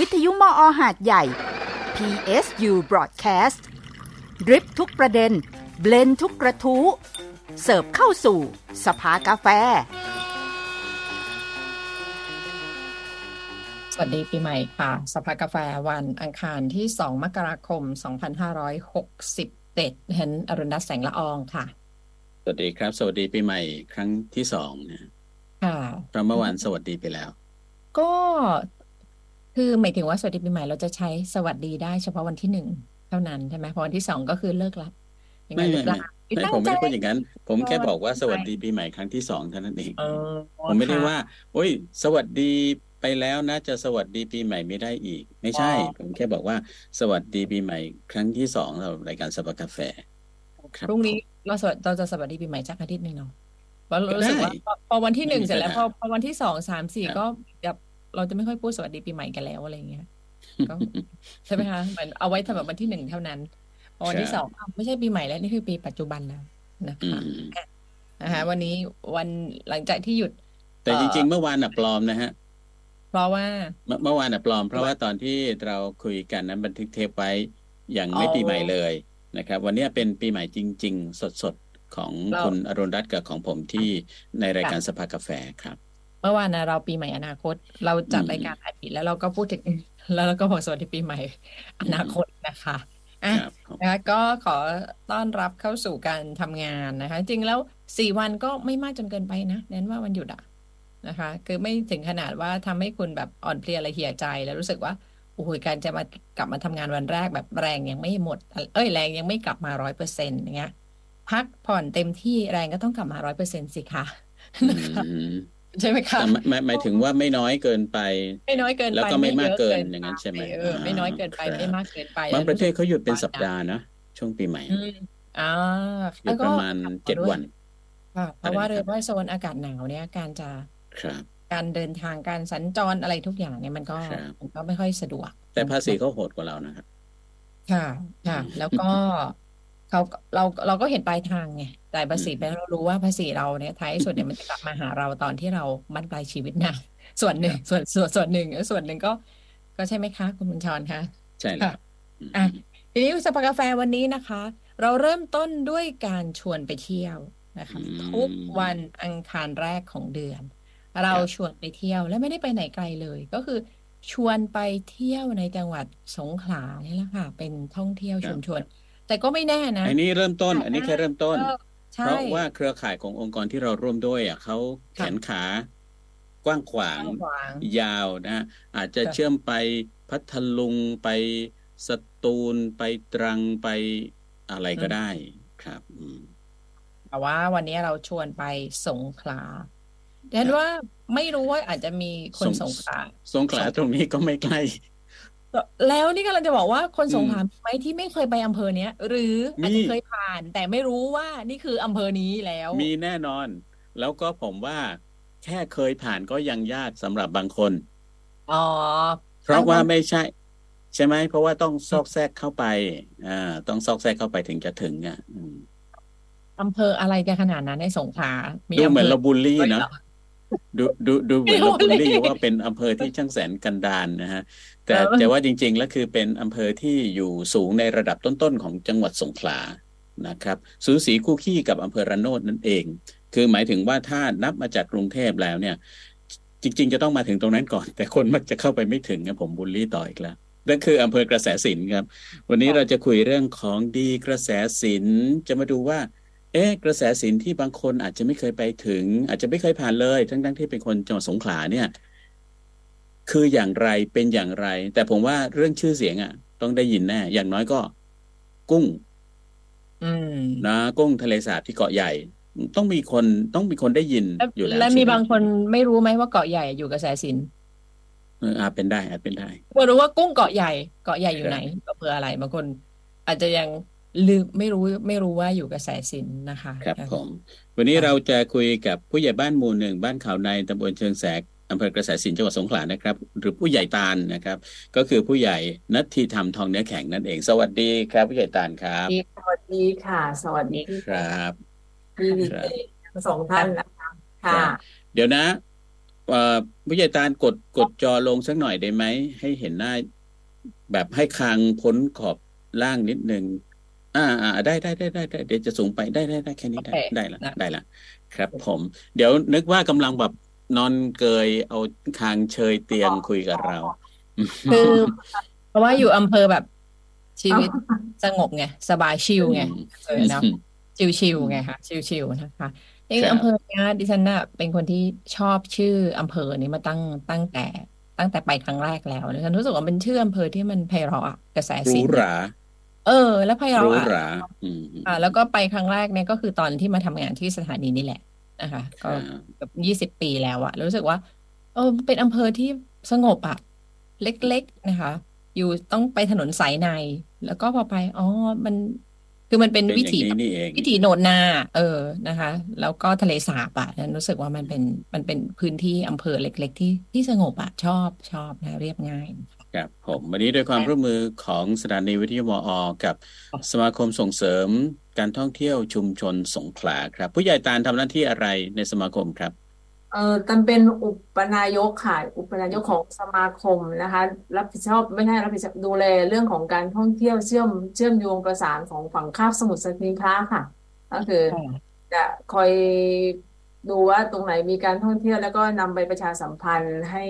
วิทยุมออหาดใหญ่ PSU Broadcast ดริปทุกประเด็น เบลนทุกกระทู้ เสิร์ฟเข้าสู่ สภากาแฟ สวัสดีปีใหม่ค่ะ สภากาแฟวันอังคารที่ 2 มกราคม 2567เห็นอรุณรัตน์แสงละอองค่ะ สวัสดีครับ สวัสดีปีใหม่ครั้งที่สองนะค่ะเพราะเมื่อวานสวัสดีไปแล้วก็ คือหมายถึงว่าสวัสดีปีใหม่เราจะใช้สวัสดีได้เฉพาะวันที่หนึ่งเท่านั้นใช่ไหมพอวันที่สองก็คือเลิกละอย่างไม่นั้นหรืไม่อเปไม่ล่าไม่ผมไม่ได้ตั้งใจพูดอย่างนั้น ผมแค่เออบอกว่าตั้งใจสวัสดีปีใหม่ครั้งที่สองเท่านั้นเองเออผมไม่ได้ค่ะว่า โอ้ย สวัสดีไปแล้วนะจะสวัสดีปีใหม่ไม่ได้อีก ไม่ใช่อ๋อผมแค่บอกว่า สวัสดีปีใหม่ครั้งที่สองสำหรับรายการสภากาแฟครับพรุ่งนี้ผมเราสวัสเราจะสวัสดีปีใหม่สักอาทิตย์หนึ่งเนาะเพราะก็รู้สึกได้ว่าพอพอวันที่หนึ่งไม่มีเสร็จแล้วปัญพหาอพอวันที่สองสามสี่ครับก็แบบ เราจะไม่ค่อยพูดสวัสดีปีใหม่กันแล้วอะไรอย่างเงี้ยก็ใช่ไหมคะเหมือนเอาไว้สำหรับวันที่หนึ่งเท่านั้นพอวันที่ใช่สองอ้าวไม่ใช่ปีใหม่แล้วนี่คือปีปัจจุบันแล้วนะอืคะมนะคะวันนี้วันหลังจากที่หยุด แต่เอ่จอริง ๆ เมื่อวานน่ะปลอมนะฮะ เพราะว่าเมื่อเมื่อวานน่ะปลอม เพราะว่าว่าตอนที่เราคุยกันนั้นบันทึกเทปไว้ยังอ๋อไม่ปีใหม่เลยนะครับ วันนี้เป็นปีใหม่จริง ๆ สดๆของเราคุณอรุณรัตน์กับของผมที่ในรายค่ะการสภากาแฟครับเมื่อวานนะเราปีใหม่อนาคต เราจัดอืมรายการอัดผิดแล้วเราก็พูดถึงแล้วเราก็บอกสวัสดีปีใหม่อนาคตนะคะอะครับผมนะคะก็ขอต้อนรับเข้าสู่การทำงานนะคะ จริงแล้วสี่วันก็ไม่มากจนเกินไปนะเน้นว่าวันหยุดอะนะคะ คือไม่ถึงขนาดว่าทำให้คุณแบบอ่อนเพลียอะไรเหี่ยใจแล้วรู้สึกว่าโอ้โหการจะมากลับมาทำงานวันแรกแบบแรงยังไม่หมด เอ้ยแรงยังไม่กลับมาร้อยเปอร์เซ็นต์อย่างเงี้ยพักผ่อนเต็มที่แรงก็ต้องกลับมาร้อยเปอร์เซ็นต์สิคะอืนะคะม ใช่ไหมคะแต่หมายหมายถึงว่าไม่น้อยเกินไป ไม่น้อยเกินแล้วไปก็ไม่ไม่มากเยอะเกินเกินอย่างไปนั้นใช่ไหมเออไม่น้อยเกินไปครัไม่บมากเกินไปบางแล้วประเทรู้ศสึกเขาหยุดเป็นสสัปบายดาห์นะช่วงปีใหม่อืมอ่าหยุแล้ดวปก็ระมาณต่อเจ็ดด้วยวันค่ะเพอะไรราะว่านะเรีคยรับกว่าโซนอากาศหนาวเนี่ยการจะครับการเดินทางการสัญจรอะไรทุกอย่างเนี่ยมันก็ครับมันก็ไม่ค่อยสะดวก แต่ภาษีเขาโหดกว่าเรานะครับค่ะค่ะ แล้วก็ เขาเราเราก็เห็นปลายทางไงจ่ายภาษีอืมไปแล้วเรารู้ว่าภาษีเราเนี่ยท้ายสุดเนี่ยมันจะกลับมาหาเราตอนที่เราบั้นปลายชีวิตนะส่วนหนึ่งส่วนส่วนส่วนหนึ่งแล้วส่วนหนึ่งก็ ก็ใช่ไหมคะคุณบุญชรคะใช่แล้วค่ะอะทีนี้สภากาแฟวันนี้นะคะ เราเริ่มต้นด้วยการชวนไปเที่ยวนะคะอืมทุกวันอังคารแรกของเดือน เราครับชวนไปเที่ยวและไม่ได้ไปไหนไกลเลย ก็คือชวนไปเที่ยวในจังหวัดสงขลานี่แหละค่ะ เป็นท่องเที่ยวครัชุบมชน แต่ก็ไม่แน่นะอันนี้เริ่มต้นอาจอันนี้จะแค่เริ่มต้นเออใช่เพราะว่าเครือข่ายขององค์กรที่เราร่วมด้วยอะเขาแขค่ะนขากว้างขวากงว้างขวางยาวนะอาจจะค่ะเชื่อมไปพัทลุงไปสตูลไปตรังไปอะไรอืก็มได้ครับอืมแต่ว่าวันนี้เราชวนไปสงขลาเดคนรับว่าไม่รู้ว่าอาจจะมีคสนงสงขลาสงขลาตรงนี้ก็ไม่ใกล้ แล้วนี่กำลังจะบอกว่าคนอืสงมขลามีไหมที่ไม่เคยไปอำเภอเนี้ย หรืออาจมีจะเคยผ่าน แต่ไม่รู้ว่านี่คืออำเภอนี้แล้ว มีแน่นอน แล้วก็ผมว่าแค่เคยผ่านก็ยังยากสำหรับบางคนอ๋อเพราะบางว่าบางไม่ใช่ ใช่ไหมเพราะว่าต้องซอกแซกเข้าไปอ่าต้องซอกแซกเข้าไปถึงจะถึงอะอืมอำเภออะไรกันขนาดนั้นในสงขลามีดูอำเหเภมือนอเราบูลลี่ด้วยเนาะเหรอ ดูดูดูเหมืไม่อนเรารู้บูลเลยลี่ว่าเป็นอำเภอที่ช่างแสนกันดารนะฮะเอแต่อแต่ว่าจริง ๆ แล้วคือเป็นอำเภอที่อยู่สูงในระดับต้นๆของจังหวัดสงขลานะครับสูสีคู่ขี้กับอำเภอระโนดนั่นเอง คือหมายถึงว่าถ้านับมาจากกรุงเทพแล้วเนี่ย จริง ๆ จะต้องมาถึงตรงนั้นก่อน แต่คนมักจะเข้าไปไม่ถึงนะผมบูลลี่ต่ออีกแล้วนั่นคืออำเภอกระแสสินครับ วันนี้ค่ะเราจะคุยเรื่องของดีกระแสสินจะมาดูว่า เอ๊ะกระแสสินที่บางคนอาจจะไม่เคยไปถึง อาจจะไม่เคยผ่านเลย ทั้งๆที่เป็นคนจังหวัดสงขลาเนี่ย คืออย่างไรเป็นอย่างไร แต่ผมว่าเรื่องชื่อเสียงอะ ต้องได้ยินแน่อย่างน้อยก็ กุ้งอืมนะกุ้งทะเลสาบที่เกาะใหญ่ ต้องมีคนต้องมีคนได้ยินแล้วอยู่แล้วและใช่มีไหมบางคนไม่รู้ไหมว่าเกาะใหญ่อยู่กระแสสินเอออาจเป็นได้อาจเป็นได้ไม่รู้ว่ากุ้งเกาะใหญ่เกาะใหญ่อคยู่รัไหนบอำเภออะไรบางคน อาจจะยัง ลืมไม่รู้ไม่รู้ว่าอยู่กระแสสินนะคะครับอะผมวันนี้ค่ะเราจะคุยกับผู้ใหญ่บ้านหมู่หนึ่งบ้านเขาในตำบลเชิงแสกอำเภอกระแสสินจังหวัดสงขลานะครับ หรือผู้ใหญ่ตาลนะครับ ก็คือผู้ใหญ่นัทธีธรรมทองเนื้อแข็งนั่นเอง สวัสดีครับ ผู้ใหญ่ตาลครับ สวัสดีค่ะ สวัสดีพี่ครับพี่ครับทั้งสองท่านนะคะครัค่ะบเดี๋ยวนะเอ่อผู้ใหญ่ตาลกดกดจอลงสักหน่อยได้ไหมให้เห็นหน้าแบบให้คางพ้นขอบล่างนิดนึง อ่าอ่าได้ได้ได้ได้ได้เดี๋ยวจะสูงไปได้ได้ได้แค่นี้ได้โอเคได้ละนะได้ละครับ ผม เดี๋ยวนึกว่ากำลังแบบนอนเกยเอาคางเชยเตียงคุยกับเราคือเพราะว่าอยู่อำเภอแบบชีวิตสงบไงสบายชิลไงเออเนาะชิลๆไงคะชิลๆนะคะเออครับอำเภอเนี้ยดิฉันน่ะเป็นคนที่ชอบชื่ออำเภอนี้มาตั้งตั้งแต่ตั้งแต่ไปครั้งแรกแล้วดิฉันรู้สึกว่าเป็นชื่ออำเภอที่มันไพเราะอะกระแสหรูศิลป์หรา เออ แล้วไพหรูเราะอะหราอืมอ่า แล้วก็ไปครั้งแรกเนี่ยก็คือตอนที่มาทำงานที่สถานีนี่แหละนะคะคก็รับเกับยี่สิบปีแล้วอะรู้สึกว่าเออเป็นอำเภอที่สงบอะเล็กๆนะคะ อยู่ต้องไปถนนสายใน แล้วก็พอไปอ๋อมันคือมันเป็นเป็นวิอย่างถีนี้นี่เองวิถีโนนนา เออนะคะ แล้วก็ทะเลสาบอะนั้นรู้สึกว่ามันเป็นมันเป็นพื้นที่อำเภอเล็ก ๆ ที่ที่สงบอะชอบชอบนะเรียบง่าย ครับผมวันนี้ด้วยความร่วมมือของสถานีวิทยุมอ กับสมาคมส่งเสริมการท่องเที่ยวชุมชนสงขลาครับ ผู้ใหญ่ตาลทำหน้าที่อะไรในสมาคมครับเออตันเป็นอุปนายกค่ะอุปนายกของสมาคมนะคะ รับผิดชอบไม่ใช่รับผิดชอบดูแลเรื่องของการท่องเที่ยวเชื่อมเชื่อมโยงประสานของฝั่งคาบสมุทรสงครามค่ะ ก็คือจะคอย ดูว่าตรงไหนมีการท่องเที่ยวแล้วก็นำไปประชาสัมพันธ์ให้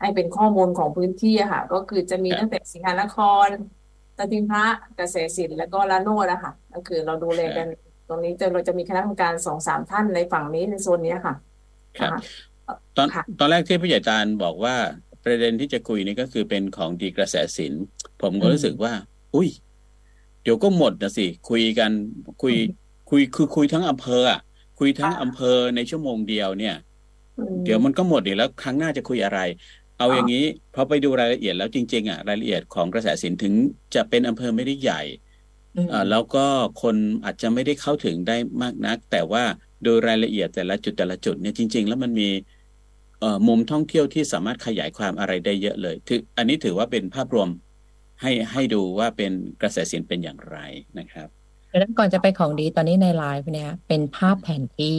ให้เป็นข้อมูลของพื้นที่อะค่ะ ก็คือจะมีครับตั้งแต่สิงหานครตะทิงพระเกษตรศิลป์แล้วก็ละโนดอะค่ะก็คือเราดูแลกันตรงนี้จะเราจะมีคณะกรรมการสองสามท่านในฝั่งนี้ในโซนเนี้ยค่ะ ครับนะคะตอนค่ะตอนแรกที่ผู้ใหญ่ตาลบอกว่าประเด็นที่จะคุยนี่ก็คือเป็นของดีกระแสศิลป์ผมก็อืมรู้สึกว่า อุ้ย เดี๋ยวก็หมดนะสิ คุยกันคุย คุยคือคุยทั้งอำเภออะ คุยทั้งอำเภอในชั่วโมงเดียวเนี่ยอืมเดี๋ยวมันก็หมดอีกแล้วครั้งหน้าจะคุยอะไร เอาอ๋ออย่างนี้พอไปดูรายละเอียดแล้วจริง ๆอะรายละเอียดของกระแสศิลป์ถึงจะเป็นอำเภอไม่ได้ใหญ่อืมอ่าแล้วก็คนอาจจะไม่ได้เข้าถึงได้มากนัก แต่ว่าโดยรายละเอียดแต่ละจุดแต่ละจุดเนี่ยจริง ๆ แล้วมันมีเอ่อมุมท่องเที่ยวที่สามารถขยายความอะไรได้เยอะเลยถืออันนี้ถือว่าเป็นภาพรวมให้ให้ดูว่าเป็นกระแสศิลป์เป็นอย่างไรนะครับ ดังนั้นก่อนจะไปของดีตอนนี้ในไลฟ์เนี่ย เป็นภาพแผนที่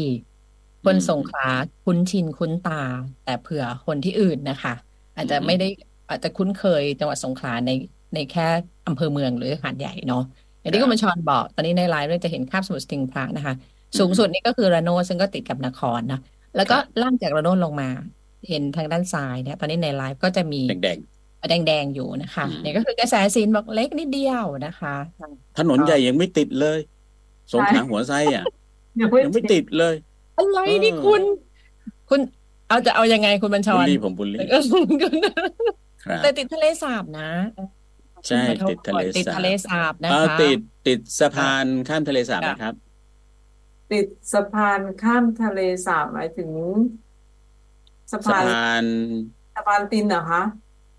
คนสงขลาคุ้นชินคุ้นตา แต่เผื่อคนที่อื่นนะคะ อาจจะไม่ได้อาจจะคุ้นเคยจังหวัดสงขลาในในแค่อำเภอเมืองหรือหาดใหญ่เนาะอย่างที่คุณบัญชรบอกตอนนี้ในไลน์ด้วยจะเห็นคาบสมุทรสติงพระนะคะ สูงสุดนี่ก็คือระโนดซึ่งก็ติดกับนครนะแล้วก็ล่างจากระโนดลงมา เห็นทางด้านซ้ายเนี่ย ตอนนี้ในไลฟ์ก็จะมีแดง แดงๆอยู่นะคะอืมเนี่ยก็คือกระแสศิลป์บอกเล็กนิดเดียวนะคะๆถนนใหญ่ยังไม่ติดเลย สงขลาใช่หัวไส้อะยังไม่ยังไม่ติดเลยอะไรนี่เออคุณ คุณเอาจะเอายังไงคุณบัญชบุรลลี่ผมบุลลี่เออคุณครับแต่ติดทะเลสาบนะใช่ขอโทษติดทะเลติดสาทะเลบสาบนะเออคะติดติดสะพานข้ามทะเลสาบนะครับ ติดสะพานข้ามทะเลสาบหมายถึงสะสะพานพานสะพานตินเหรอคะ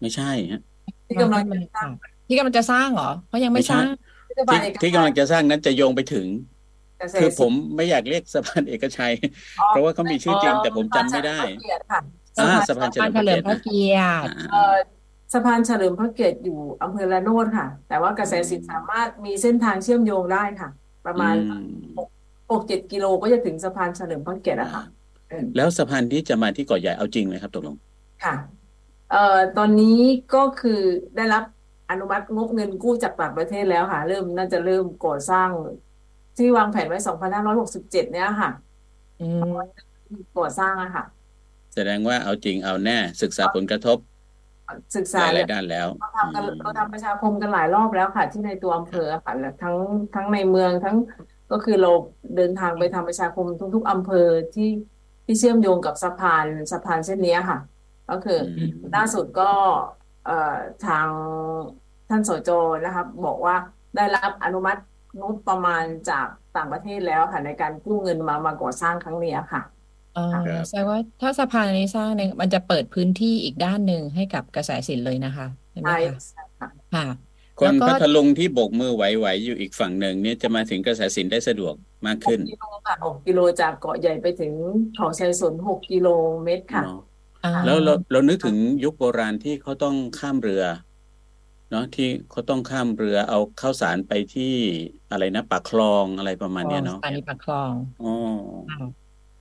ไม่ใช่ฮะที่กำลังจะสร้างที่กำลังจะสร้างเหรอเขายังไม่ไม่สใช่ร้างสะพาที่นเอกที่ชักำยลังจะสร้างนั้นจะโยงไปถึงเกษคือตรผศิมลป์ไม่อยากเรียกสะพานเอกชัยอ๋อเพราะว่าเขามีชื่อจริงแต่ผมจำไม่ได้สะพานเฉลิมพระเกียรติค่ะอ่าสะพานสะพานเฉสะลิพานมพเฉระลิเกียมรติพระนะเกียรติเอ่อสะพานเฉลิมพระเกียรติอยู่อำเภอละโนดค่ะ แต่ว่ากระแสศิลป์สามารถมีเส้นทางเชื่อมโยงได้ค่ะ ประมาณอืมหกเจ็ดกิโลก็จะถึงสะพานเฉลิมพระเกียรติแล้วค่ะอืมแล้วสะพานที่จะมาที่เกาะใหญ่เอาจริงไหมครับตกลงค่ะ เอ่อตอนนี้ก็คือได้รับอนุมัติงบเงินกู้จากต่างประเทศแล้วค่ะ เริ่มน่าจะเริ่มก่อสร้าง ที่วางแผนไว้ 2567 เนี่ยค่ะอืมก่อสร้างอะค่ะ แสดงว่าเอาจริงเอาแน่ ศึกษาผลกระทบศึกหษาลายหแล้ลายวด้านแล้วเราทำกันเราทำประชาคมกันหลายรอบแล้วค่ะ ที่ในตัวอำเภออะค่ะและทั้งทั้งในเมืองทั้งก็คือเราเดินทางไปทำประชาคมทุก ๆอำเภอที่ที่เชื่อมโยงกับสะพานสะพานเส้นเนี้ยค่ะ ก็คือออืมล่าสุดก็เอ่อทางท่านสจนะครับบอกว่าได้รับอนุมัติงบประมาณจากต่างประเทศแล้วค่ะในการกู้เงินมามาก่อสร้างครั้งเนี้ยค่ะอ๋อครับแสดงว่าถ้าสะพานอันนี้สร้างเนี่ยมันจะเปิดพื้นที่อีกด้านหนึ่งให้กับกระแสศิลป์เลยนะคะใช่ไหมใช่คะใช่ค่ะค่ะคแล้นวก็พัทลุงที่โบกมือไหวๆอยู่อีกฝั่งหนึ่งเนี่ยจะมาถึงกระแสสินได้สะดวกมากหขึ้กนกิโลค่ะหกกิโลจากเกาะใหญ่ไปถึงเขาชัยสนหกกิโลเมตรค่ะเนาะอ่า แล้วเราเรานึกถึงยุคโบราณที่เขาต้องข้ามเรือเนาะที่เขาต้องข้ามเรือเอาข้าวสารไปที่อะไรนะปากคลองอะไรประมาณเนี้ยสเนาะถานีปากคลองอ๋อค่ะ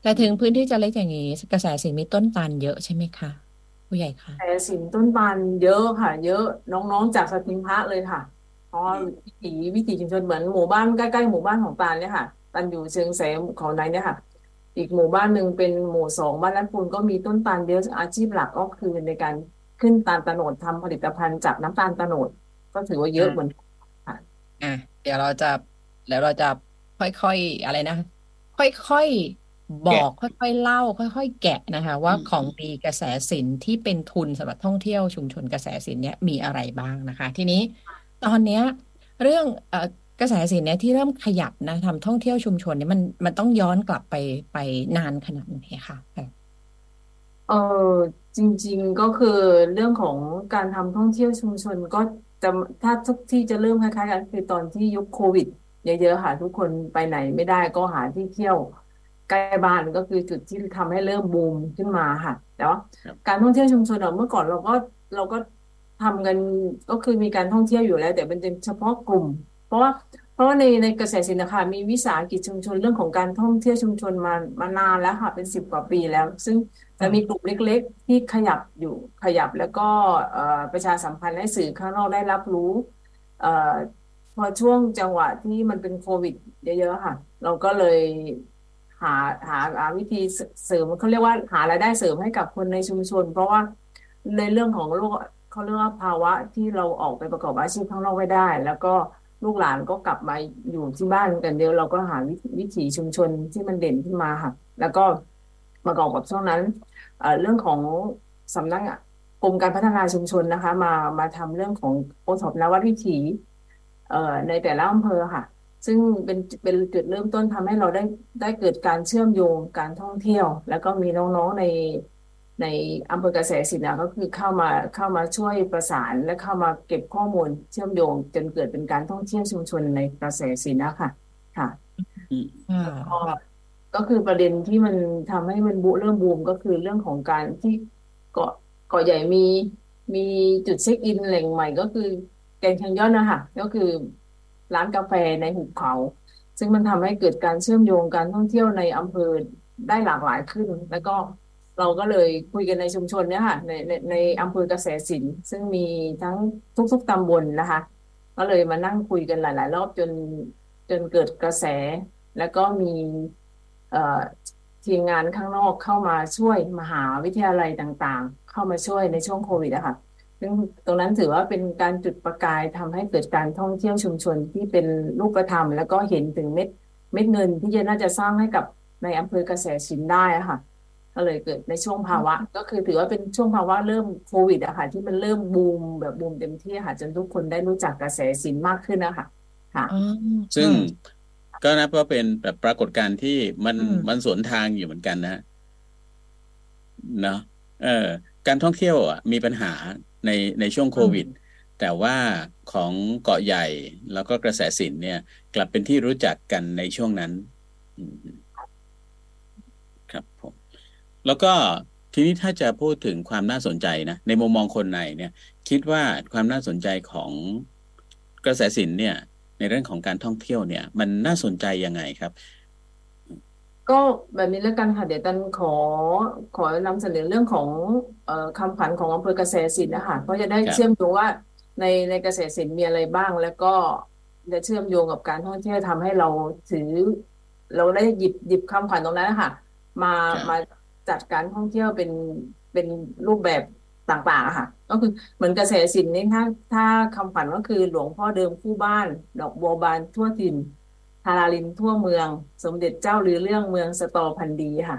แต่ถึงพื้นที่จะเล็กอย่างนี้กระแสสินมีต้นตาลเยอะใช่ไหมคะผู้ใหญ่คะแต่สินต้นตาลเยอะค่ะ เยอะน้องๆจากสติงพระเลยค่ะเพราะว่าวิถีวิถีชุมชนเหมือนหมู่บ้านใกล้ๆหมู่บ้านของตาลเนี่ยค่ะตาลอยู่เชิงแสนของไหนเนี่ยค่ะ อีกหมู่บ้านหนึ่งเป็นหมู่สองบ้านลัดปูนก็มีต้นตาลเยอะอาชีพหลักก็คือในการขึ้นตาลตะโนดทำผลิตภัณฑ์จากน้ำตาลตะโนดก็ถือว่าเยอะเหมือนกันค่ะอะเดี๋ยวเราจะเดี๋ยวเราจะค่อยๆอะไรนะ ค่อยๆบอกค่อยๆเล่า ค่อย ๆ แกะนะคะ ว่าอืมของดีกระแสสินที่เป็นทุนสำหรับท่องเที่ยวชุมชนกระแสสินเนี่ยมีอะไรบ้างนะคะ ทีนี้ตอนเนี้ยเรื่องเอ่อ กระแสสินเนี่ยที่เริ่มขยับนะทำท่องเที่ยวชุมชนเนี่ยมันมันต้องย้อนกลับไปไปนานขนาดไหนคะเออจริง ๆก็คือเรื่องของการทำท่องเที่ยวชุมชนก็จะถ้าทุกที่จะเริ่มคล้ายๆกันคือตอนที่ยุคโควิดเยอะๆค่ะทุกคนไปไหนไม่ได้ก็หาที่เที่ยวใกล้บ้านก็คือจุดที่ทำให้เริ่มบูมขึ้นมาค่ะแต่ว่าครับการท่องเที่ยวชุมชนอะเมื่อก่อนเราก็เราก็ทำกันก็คือมีการท่องเที่ยวอยู่แล้ว แต่เป็นเฉพาะกลุ่มเพ ราะว่าเพราะว่าในในกระแสสินนะคะมีวิสาหกิจชุมชนเรื่องของการท่องเที่ยวชุมชนมามานานแล้วค่ะเป็นสิบกว่าปีแล้ว ซึ่งจะมีกลุ่มเล็ก ๆ ที่ขยับอยู่ขยับแล้วก็ประชาสัมพันธ์ให้สื่อข้างนอกได้รับรู้พอช่วงจังหวะที่มันเป็นโควิด เยอะๆค่ะ เราก็เลยหาหาหาวิธีเสริมเขาเรียกว่าหารายได้เสริมให้กับคนในชุมชน เพราะว่าในเรื่องของโลกเขาเรียกว่าภาวะที่เราออกไปประกอบอาชีพข้างนอกไม่ได้ แล้วก็ ลูกหลานก็กลับมาอยู่ที่บ้านกันเดียวเราก็หาวิถีชุมชนที่มันเด่นขึ้นมาค่ะ แล้วก็ประกอบกับช่วงนั้นเรื่องของสำนักกรมการพัฒนาชุมชนนะคะ มามาทำเรื่องของโอทอปนวัดวิถีในแต่ละอำเภอค่ะ ซึ่งเป็นเป็นจุดเริ่มต้นทำให้เราได้ได้เกิดการเชื่อมโยงการท่องเที่ยว แล้วก็มีน้องๆใน ในอำเภอกระแสสินธุ์นะก็คือเข้ามาเข้ามาช่วยประสานและเข้ามาเก็บข้อมูลเชื่อมโยง จนเกิดเป็นการท่องเที่ยวชุมชนในกระแสสินธุ์นะคะค่ะอ่าก็ก็คือประเด็นที่มันทำให้มันบูเริ่มบูมก็คือเรื่องของการที่เกาะเกาะใหญ่มีมีจุดเช็คอินแหล่งใหม่ก็คือแกรนด์แคนยอนนะคะก็คือร้านกาแฟในหุบเขา ซึ่งมันทำให้เกิดการเชื่อมโยงการท่องเที่ยวในอำเภอได้หลากหลายขึ้น แล้วก็ เราก็เลยคุยกันในชุมชนเนี่ยค่ะในในในอำเภอกระแสสินธุ์ซึ่งมีทั้งทุก ๆตำบลนะคะ ก็เลยมานั่งคุยกันหลาย ๆ รอบจนจนเกิดกระแส แล้วก็มีเทีมงานข้างนอกเข้ามาช่วยมหาวิทยาลัยต่างๆ เข้ามาช่วยในช่วงโควิดอะค่ะซึ่งตรงนั้นถือว่าเป็นการจุดประกายทำให้เกิดการท่องเที่ยวชุมชนที่เป็นรูปธรรม แล้วก็เห็นถึงเม็ดเม็ดเงินที่จะน่าจะสร้างให้กับในอำเภอกระแสสินธุ์ได้ะค่ะ ก็เลยเกิดในช่วงภาวะ ก็คือถือว่าเป็นช่วงภาวะเริ่มโควิดอะค่ะที่มันเริ่มบูมแบบบูมเต็มที่ค่ะจนทุกคนได้รู้จักกระแสสินธุ์มากขึ้นนะคะค่ะอ๋อซึ่งค่ะก็นับว่าเป็นแบบปรากฏการณ์ที่มันอืมมันสวนทางอยู่เหมือนกันนะเนาะเออการท่องเที่ยวอะมีปัญหาในในช่วงโควิด แต่ว่าของเกาะใหญ่แล้วก็กระแสสินเนี่ย กลับเป็นที่รู้จักกันในช่วงนั้นอืมครับผม แล้วก็ทีนี้ถ้าจะพูดถึงความน่าสนใจนะในมุมมองคนในเนี่ย คิดว่าความน่าสนใจของกระแสสินเนี่ย ในเรื่องของการท่องเที่ยวเนี่ย มันน่าสนใจยังไงครับ ก็แบบนี้แล้วกันค่ะเดี๋ยวตันขอขอนำเสนอเรื่องของเอ่อคำขวัญของอำเภอกเกษตรศิลป์นะคะก็จะได้ครับเชื่อมโยงว่าในในเกษตรศิลป์มีอะไรบ้าง แล้วก็จะเชื่อมโยงกับการท่องเที่ยวทำให้เราถือ เราได้หยิบหยิบคำขวัญตรงนั้นนะคะมาครับมา จัดการท่องเที่ยวเป็นเป็นรูปแบบต่างๆอะค่ะ ก็คือเหมือนเกษตรศิลป์นี่ถ้าถ้าคำขวัญก็คือหลวงพ่อเดิมคู่บ้าน ดอกบัวบานทั่วถิ่นทาราลินทั่วเมือง สมเด็จเจ้าลือเรื่องเมืองสตอพันดีค่ะ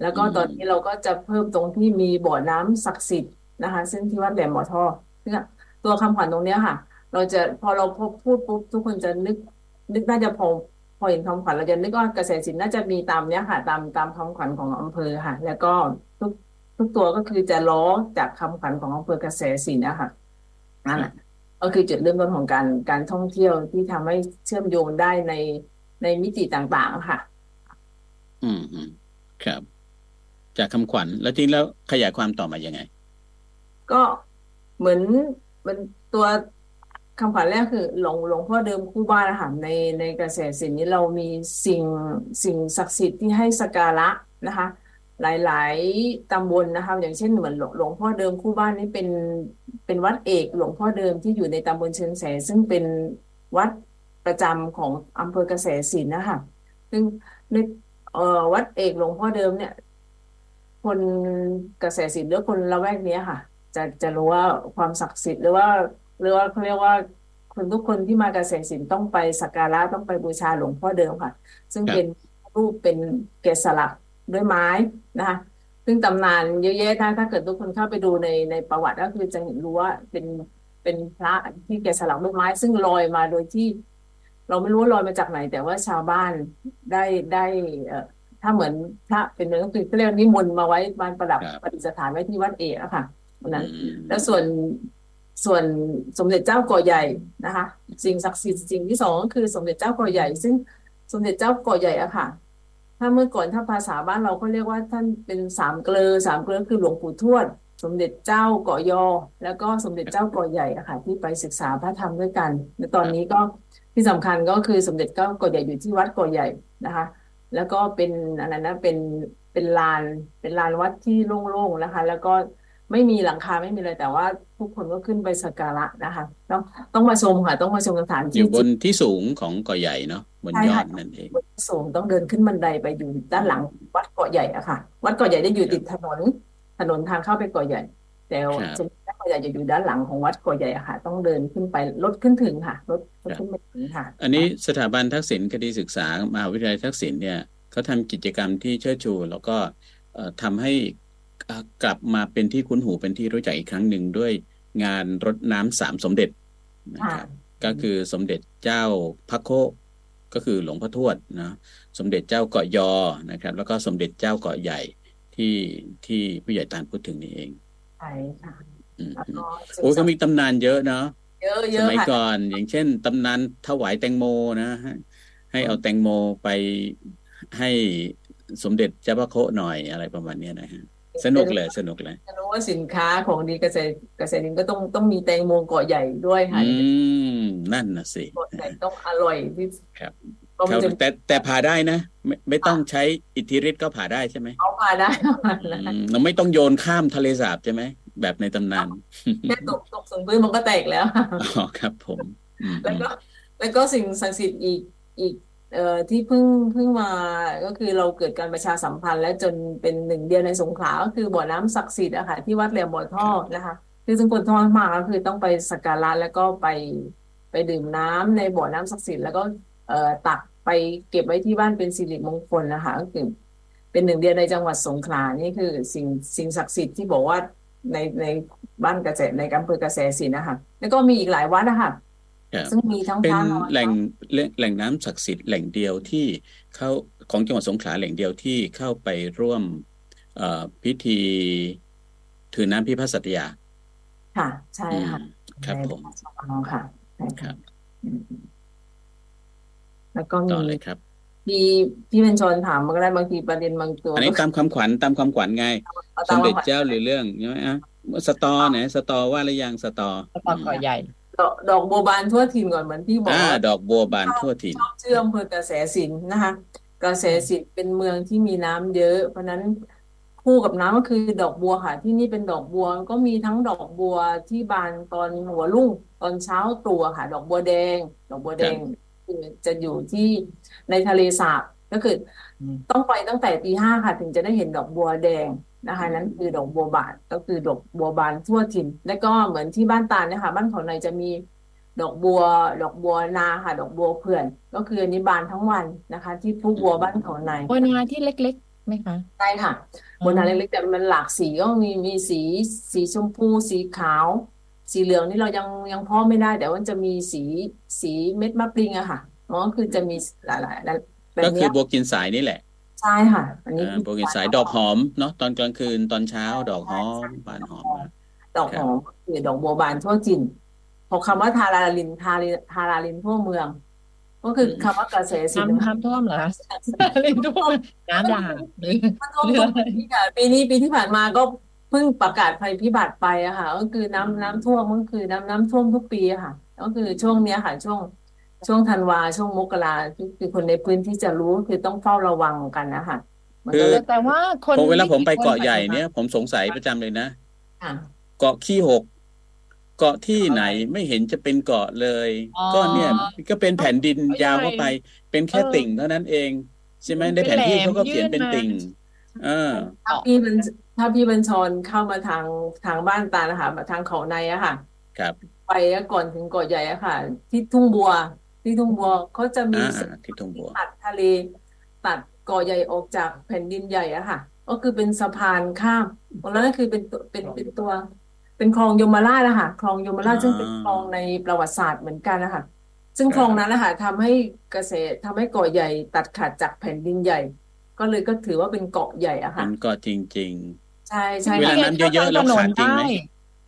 แล้วก็อืมตอนนี้เราก็จะเพิ่มตรงที่มีบ่อน้ำศักดิ์สิทธิ์นะคะ ซึ่งที่วัดแหลมหมอท่อซึ่งตัวคำขวัญตรงเนี้ยค่ะ เราจะพอเราพบพูดปุ๊บทุกคนจะนึก นึกน่าจะพอ พอเห็นคำขวัญเราจะนึกว่าเกษตรศิลป์น่าจะมีตามเนี้ยค่ะ ตามตามคำขวัญของอำเภอค่ะ แล้วก็ทุกทุกตัวก็คือจะล้อจากคำขวัญของอำเภอเกษตรศิลป์นะคะนั่นแหละก็คือจุดเริ่มต้นของการการท่องเที่ยวที่ทำให้เชื่อมโยงได้ในในมิติต่างๆค่ะ อืมอืมครับ จากคำขวัญแล้วทีนี้แล้วขยายความต่อมายังไง ก็เหมือนมันตัว คำขวัญแรกคือหลวงหลวงพ่อเดิมคู่บ้านนะคะในในกระแสสินนี้เรามีสิ่งสิ่งศักดิ์สิทธิ์ที่ให้สการะนะคะ หลาย ๆตำบลนะคะ อย่างเช่นเหมือนหลวงหลวงพ่อเดิมคู่บ้านนี้เป็นเป็นวัดเอกหลวงพ่อเดิมที่อยู่ในตำบลเชียงแสนซึ่งเป็นวัดประจำของอำเภอกระแสสินนะคะซึ่งในเอ่อวัดเอกหลวงพ่อเดิมเนี่ย คนกระแสสินหรือคนละแวกนี้ค่ะ จะจะรู้ว่าความศักดิ์สิทธิ์หรือว่า หรือว่าเขาเรียกว่าคนทุกคนที่มากระแสสินต้องไปสักการะต้องไปบูชาหลวงพ่อเดิมค่ะ ซึ่งครับเป็นรูปเป็นแกะสลักด้วยไม้นะคะซึ่งตำนานเยอะแยะถ้าถ้าเกิดทุกคนเข้าไปดูในในประวัติก็คือจะเห็นรู้ว่าเป็นเป็นพระที่แกะสลักด้วยไม้ ซึ่งลอยมาโดยที่ เราไม่รู้ว่าลอยมาจากไหน แต่ว่าชาวบ้านได้ได้เอ่อถ้าเหมือนพระเป็นเหมือนก็คือเขาเรียกว่านิมนต์มาไว้บานประดับครับประดิษฐานไว้ที่วัดเอกอะค่ะวันนั้นอืมแล้วส่วน ส่วนสมเด็จเจ้าก่อใหญ่นะคะสิ่งศักดิ์สิทธิ์สิ่งที่สองก็คือสมเด็จเจ้าก่อใหญ่ ซึ่งสมเด็จเจ้าก่อใหญ่อะค่ะ ถ้าเมื่อก่อนถ้าภาษาบ้านเราก็เรียกว่าท่านเป็นสามเกลอสามเกลอคือหลวงปู่ทวด สมเด็จเจ้าเกาะยอ แล้วก็สมเด็จเจ้าก่อใหญ่อะค่ะ ที่ไปศึกษาพระธรรมด้วยกันในตอนนี้ก็ที่สำคัญก็คือสมเด็จเจ้าก่อใหญ่อยู่ที่วัดก่อใหญ่นะคะ แล้วก็เป็นอะไรนะเป็นเป็นลานเป็นลานวัดที่โล่งๆนะคะ แล้วก็ ไม่มีหลังคาไม่มีอะไรแต่ว่าทุกคนก็ขึ้นไปสักการะนะคะต้องต้องมาชมค่ะ ต้องมาชมสถานอที่ยู่บนที่สูงของเกาะใหญ่เนาะบนใช่ยอค่ะดนั่นเองบนที่สูงต้องเดินขึ้นบันไดไปอยู่ด้านหลังวัดเกาะใหญ่อะค่ะ วัดเกาะใหญ่ได้อยู่ติดถนน ถนนทางเข้าไปเกาะใหญ่ แต่ครับสมเด็จเจ้าเกาะใหญ่จะอยู่ด้านหลังของวัดเกาะใหญ่อะค่ะ ต้องเดินขึ้นไปรถขึ้นถึงค่ะรถรถขึ้นไปถึงค่ะ อันนี้สถาบันทักษิณคดีศึกษามหาวิทยาลัยทักษิณเนี่ยเขาทำกิจกรรมที่เชิดชู แล้วก็เอ่อทำให้เอ่อ กลับมาเป็นที่คุ้นหูเป็นที่รู้จักอีกครั้งหนึ่งด้วยงานรดน้ำสามสมเด็จนะครับ ก็คือสมเด็จเจ้าพระโคก็คือหลวงพ่อทวดนะสมเด็จเจ้าเกาะยอนะครับ แล้วก็สมเด็จเจ้าเกาะใหญ่ที่ที่ผู้ใหญ่ตาลพูดถึงนี่เองใช่ค่ะอืมแล้วอืมก็โอ้ยก็มีตำนานเยอะเนาะเยอะเยสอะมัยค่ะก่อนอย่างเช่นตำนานถวายแตงโมนะให้ให้เอาแตงโมไปให้สมเด็จเจ้าพระโคหน่อยอะไรประมาณเนี้ยนะฮะ สนุกเลยสนุกเลยจะรู้ว่าสินค้าของดีเกษตรเกษตรดินก็ต้องต้องมีแตงโมเกาะใหญ่ด้วยค่ะอืมนั่นน่ะสิเกาะใหญ่ต้องอร่อยที่ครับก็ครัมันบจะแต่แต่ผ่าได้นะ ไม่ไม่ต้องใช้อิทธิฤทธิ์ก็ผ่าได้ใช่ไหมเอามาได้เอามาอืได้มเราไม่ต้องโยนข้ามทะเลสาบใช่ไหมแบบในตำนานแค่ตกตกถึงพื้นมันก็แตกแล้วอ๋อครับ ผมอืมแล้วก็ แล้วก็สิ่งศักดิ์สิทธิ์อีกอีก เอ่อที่เพิ่งเพิ่งมาก็คือเราเกิดการประชาสัมพันธ์ และจนเป็นหนึ่งเดียวในสงขลาก็คือบ่อน้ำศักดิ์สิทธิ์อะค่ะที่วัดแหลมบ่อท่อนะคะคือซึ่งคนท่อมาก็คือต้องไปสักการะแล้วก็ไปไปดื่มน้ำในบ่อน้ำศักดิ์สิทธิ์แล้วก็เอ่อตักไปเก็บไว้ที่บ้านเป็นสิริมงคลนะคะก็คือเป็นหนึ่งเดียวในจังหวัดสงขลานี่คือสิ่งสิ่งศักดิ์สิทธิ์ที่บอกว่าในในบ้านกระแสในอำเภอกระแสสินนะคะแล้วก็มีอีกหลายวัดนะคะ ซึ่งมีทั้งเป็พนระนอนแหล่งแหล่งแหล่งน้ำศักดิ์สิทธิ์แหล่งเดียวที่เข้าของจังหวัดสงขลาแหล่งเดียวที่เข้าไปร่วมเอ่อพิธีถือน้ำพิพาทสัตยา ค่ะ ใช่อืมค่ะครับในผมพระราชวังค่ะใช่ครัค่ะบอืมแล้วก็ต่มีอเลยครับพี่พี่เป็นชนถามมาก็ได้บางทีประเด็นบางตัว อันนี้ตามคำขวัญตามคำขวัญไงเอาสตามมเด็จมาเจ้าหรือเรื่องใช่ไหมอะสตอไหนสตอว่าหรือยังสตอก็ต่อเกาะใหญ่ ดอกดอกบัวบานทั่วถิ่นก่อนเหมือนที่บอกอ่าว่าดอกบัวบานทั่วถิ่นชอบเชื่ออำเภอกระแสสินนะคะกระแสสินเป็นเมืองที่มีน้ำเยอะ เพราะฉะนั้นคู่กับน้ำก็คือดอกบัวค่ะ ที่นี่เป็นดอกบัวก็มีทั้งดอกบัวที่บานตอนหัวรุ่งตอนเช้าตรู่ค่ะ ดอกบัวแดง ดอกบัวแดงคือจะอยู่ที่ในทะเลสาบก็คืออมต้องไปตั้งแต่ตีห้าค่ะ ถึงจะได้เห็นดอกบัวแดง นะคะนั้นคือดอกบัวบานก็คือดอกบัวบานทั่วถิ่น แล้วก็เหมือนที่บ้านตาลเนะคะบ้านเขาในจะมีดอกบัว ดอกบัวนาค่ะ ดอกบัวเพื่อน ก็คืออันนี้บานทั้งวันนะคะ ที่ผู้บัวบ้านเขาในบัวนาที่เล็กๆไหมคะใช่ค่ะบัวนาเล็กๆแต่มันหลากสีก็มีมีสีสีชมพูสีขาว สีเหลืองนี่เรายังยังเพาะไม่ได้แต่ว่าจะมีสีสีเม็ดมะปริงอะค่ะอ๋อคือจะมีหลายๆแบบก็คืเนี้อยบัวกินสายนี่แหละ ใช่ค่ะ อันนี้อ่าคือบัวกินสายดอกหอมเนาะตอนกลางคืนตอนเช้าดอกหอมบานหอมมากดอกหอมคือดอกบัวบานทั่วถิ่นพอคำว่าทาราลินทาริทาราลินทั่วเมือง ก็คือคำว่ากระแสสินน้ำน้ำท่วมเหรอคะอะไรท่วมน้ำด่างหรือมันท่วมทุกปีค่ะปีนี้ปีที่ผ่านมาก็เพิ่งประกาศภัยพิบัติไปอะค่ะ ก็คือน้ำน้ำท่วมก็คือน้ำน้ำท่วมทุกปีอะค่ะ ก็คือช่วงเนี้ยค่ะ ช่วง ช่วงธันวาช่วงมกราคือคือคนในพื้นที่จะรู้คือต้องเฝ้าระวังกันนะคะมันคืก็อเลยแต่ว่าคนพอเวลาผมไปไม่กี่คนเกาะใหญ่ปฏิบัติเนี่ย ผมสงสัยประจำเลยนะค่ะเกาะขี้หกเกาะที่ไหนไม่เห็นจะเป็นเกาะเลยอ๋อก็เนี่ยก็เป็นแผ่นดินเกาะใหญ่ยาวเข้าไป เป็นแค่เออติ่งเท่านั้นเอง ใช่ไหมในเป็นแผนที่เขาก็แหลมเขียนเป็นยื่นมาติ่งเออถ้าพี่บัญถ้าพี่บัญชรเข้ามาทางทางบ้านตานะคะมาทางเขาในอะค่ะ ครับ ไปอะก่อนถึงเกาะใหญ่อะค่ะ ที่ทุ่งบัว ที่ทุ่งบัวเขาจะมีอ่าเส้นที่ทงบัวตัดทะเลตัดเกาะใหญ่ออกจากแผ่นดินใหญ่อะค่ะ ก็คือเป็นสะพานข้ามตรงนั้นก็คือเป็นตัวเป็นเป็นตัว เป็นคลองยมราชอะค่ะคลองยมราชอ่าซึ่งเป็นคลองในประวัติศาสตร์เหมือนกันนะคะซึ่งคลองนั้นนะคะทำให้เกษตรทำให้เกาะใหญ่ตัดขาดจากแผ่นดินใหญ่ ก็เลยก็ถือว่าเป็นเกาะใหญ่อะเป็ค่ะนเกาะจริงใช่ใช่เวลาค่ะน้ำเยอะๆแล้วขาดจริงไหม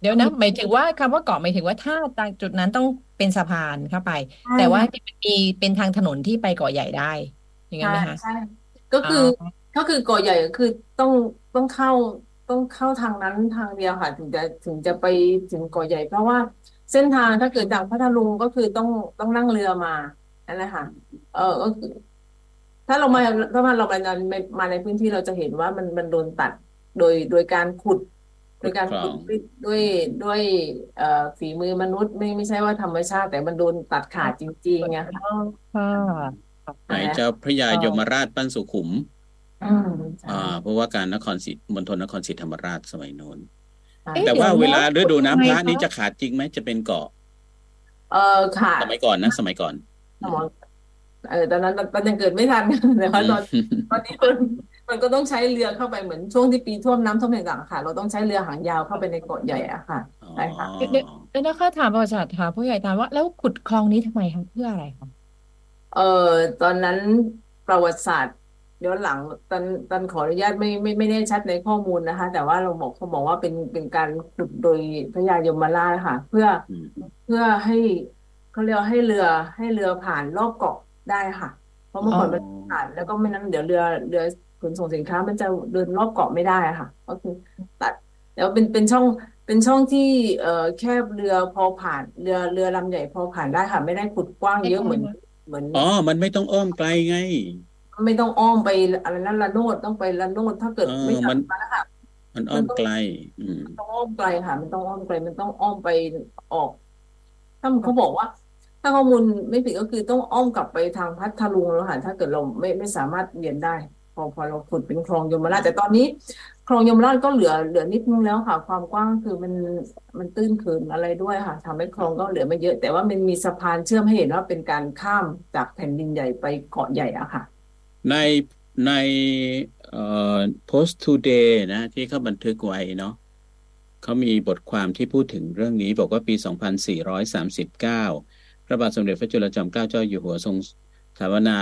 เดี๋ยวนะหมายถึงว่าคำว่าเกาะหมายถึงว่าถ้าตรงจุดนั้นต้อง เป็นสะพานเข้าไปใช่แต่ว่าค่ะที่มันมีเป็นทางถนนที่ไปเกาะใหญ่ได้อย่างนั้นใช่ไหมคะใช่ก็คืออก็คือเกาะใหญ่ก็คือต้องต้องเข้าต้องเข้าทางนั้นทางเดียวค่ะถึงจะถึงจะไปถึงเกาะใหญ่ เพราะว่าเส้นทางถ้าเกิดจากพัทลุงก็คือต้องต้องนั่งเรือมานั่นแหละค่ะเออก็คือถ้าเรามาถ้ามาเรามาในมาในพื้นที่เราจะเห็นว่ามันมันโดนตัด โดยโดยการขุด โดยการขุดขุดคลองด้วยด้วยเอ่อฝีมือมนุษย์ไม่ไม่ใช่ว่าธรรมชาติ แต่มันโดนตัดขาดจริงๆอะค่ะค่ะๆไหนเจ้าพระยายมราชปั้นสุขุมอืมใช่อ่าเพราะว่าการนครศรีมณฑลนครศรีธรรมราชสมัยโน้นใช่เอ๊ะแต่ว่าเดี๋ยวเวลานะฤดูน้ำพระทำไมคะนี้จะขาดจริงไหมจะเป็นเกาะ เออค่ะสมัยก่อนนะ สมัยก่อนสมองเออตอนนั้นตอนยังเกิดไม่ทันแต่ว่าตอนอืมตอนนี้มัน มันก็ต้องใช้เรือเข้าไปเหมือนช่วงที่ปีท่วมน้ำท่วมต่างๆค่ะ เราต้องใช้เรือหางยาวเข้าไปในเกาะใหญ่อะค่ะใช่ค่ะอ๋อเดี๋ยวเดี๋ยวนะคะถามประวัติศาสตร์ถามผู้ใหญ่ถามว่าแล้วขุดคลองนี้ทำไมคะเพื่ออะไรคะเออตอนนั้นประวัติศาสตร์ย้อนหลังตอนตอนขออนุญาตไม่ไม่ไม่แน่ชัดในข้อมูลนะคะ แต่ว่าเราบอกเขาบอกว่าเป็นเป็นการขุดโดยพระยายมราชค่ะ เพื่ออืมเพื่อให้เขาเรียกว่าให้เรือให้เรือผ่านรอบเกาะได้ค่ะ เพราะเมื่อก่อนมันผ่านแล้วก็ไม่นั้นเดี๋ยวเรือเรือ ขนส่งสินค้ามันจะเดินรอบเกาะไม่ได้อะค่ะ ก็คือตัดแล้วเป็นเป็นช่องเป็นช่องที่เอ่อแคบเรือพอผ่านเรือเรือลำใหญ่พอผ่านได้ค่ะ ไม่ได้ขุดกว้างเยอะเหมือนเหมือนอ๋อ มันไม่ต้องอ้อมไกลไง ไม่ต้องอ้อมไปอะไรนั่นละโนดต้องไปละโนดถ้าเกิดเออไม่มันทำนะคะมันอ้อมไกล อืมต้องอ้อมไกลค่ะ มันต้องอ้อมไกล มันต้องอ้อมไปออก ถ้าเขาบอกว่า ถ้าข้อมูลไม่ผิดก็คือต้องอ้อมกลับไปทางพัทลุงแล้วค่ะถ้าเกิดเราไม่ไม่สามารถเรียนได้ พอพอเราขุดเป็นคลองยมราชแต่ตอนนี้คลองยมราชก็เหลือเหลือนิดนึงแล้วค่ะ ความกว้างคือมันมันตื้นเขินอะไรด้วยค่ะทำให้คลองก็เหลือไม่เยอะ แต่ว่ามันมีสะพานเชื่อมให้เห็นว่าเป็นการข้ามจากแผ่นดินใหญ่ไปเกาะใหญ่อะค่ะ ในในเอ่อ post today นะ ที่เขาบันทึกไว้เนาะเขามีบทความที่พูดถึงเรื่องนี้ บอกว่าปี 2439 พระบาทสมเด็จพระจุลจอมเกล้าเจ้าอยู่หัวทรงสถาปนา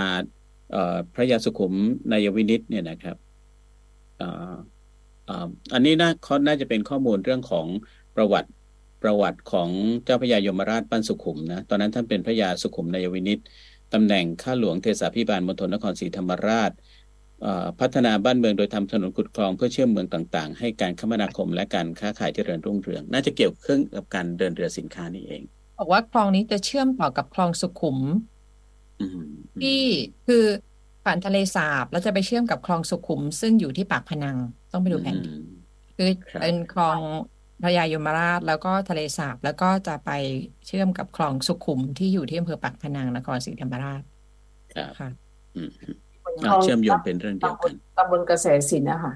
พระยาสุขุมนายวินิตเนี่ยนะครับอันนี้น่าเขาน่าจะเป็นข้อมูลเรื่องของประวัติประวัติของเจ้าพระยายมราชปั้นสุขุมนะตอนนั้นท่านเป็นพระยาสุขุมนายวินิตตำแหน่งข้าหลวงเทศาภิบาลมณฑลนครศรีธรรมราชพัฒนาบ้านเมืองโดยทำถนนขุดคลองเพื่อเชื่อมเมืองต่างๆ ให้การคมนาคมและการค้าขายเจริญรุ่งเรือง น่าจะเกี่ยวเครื่องกับการเดินเรือสินค้านี่เอง บอกว่าคลองนี้จะเชื่อมต่อกับคลองสุขุม ที่คือผ่านทะเลสาบแล้วจะไปเชื่อมกับคลองสุขุม ซึ่งอยู่ที่ปากพนังต้องไปดูแผนที่อืมคือครับเป็นคลองพระยายมราชแล้วก็ทะเลสาบแล้วก็จะไปเชื่อมกับคลองสุขุมที่อยู่ที่อำเภอปากพนังนครศรีธรรมราชครับค่ะอืมอืมคลอะองเชื่อมโยงเป็นเรื่องเดียวตำบกัลนตำบลกระแสสินนะคะ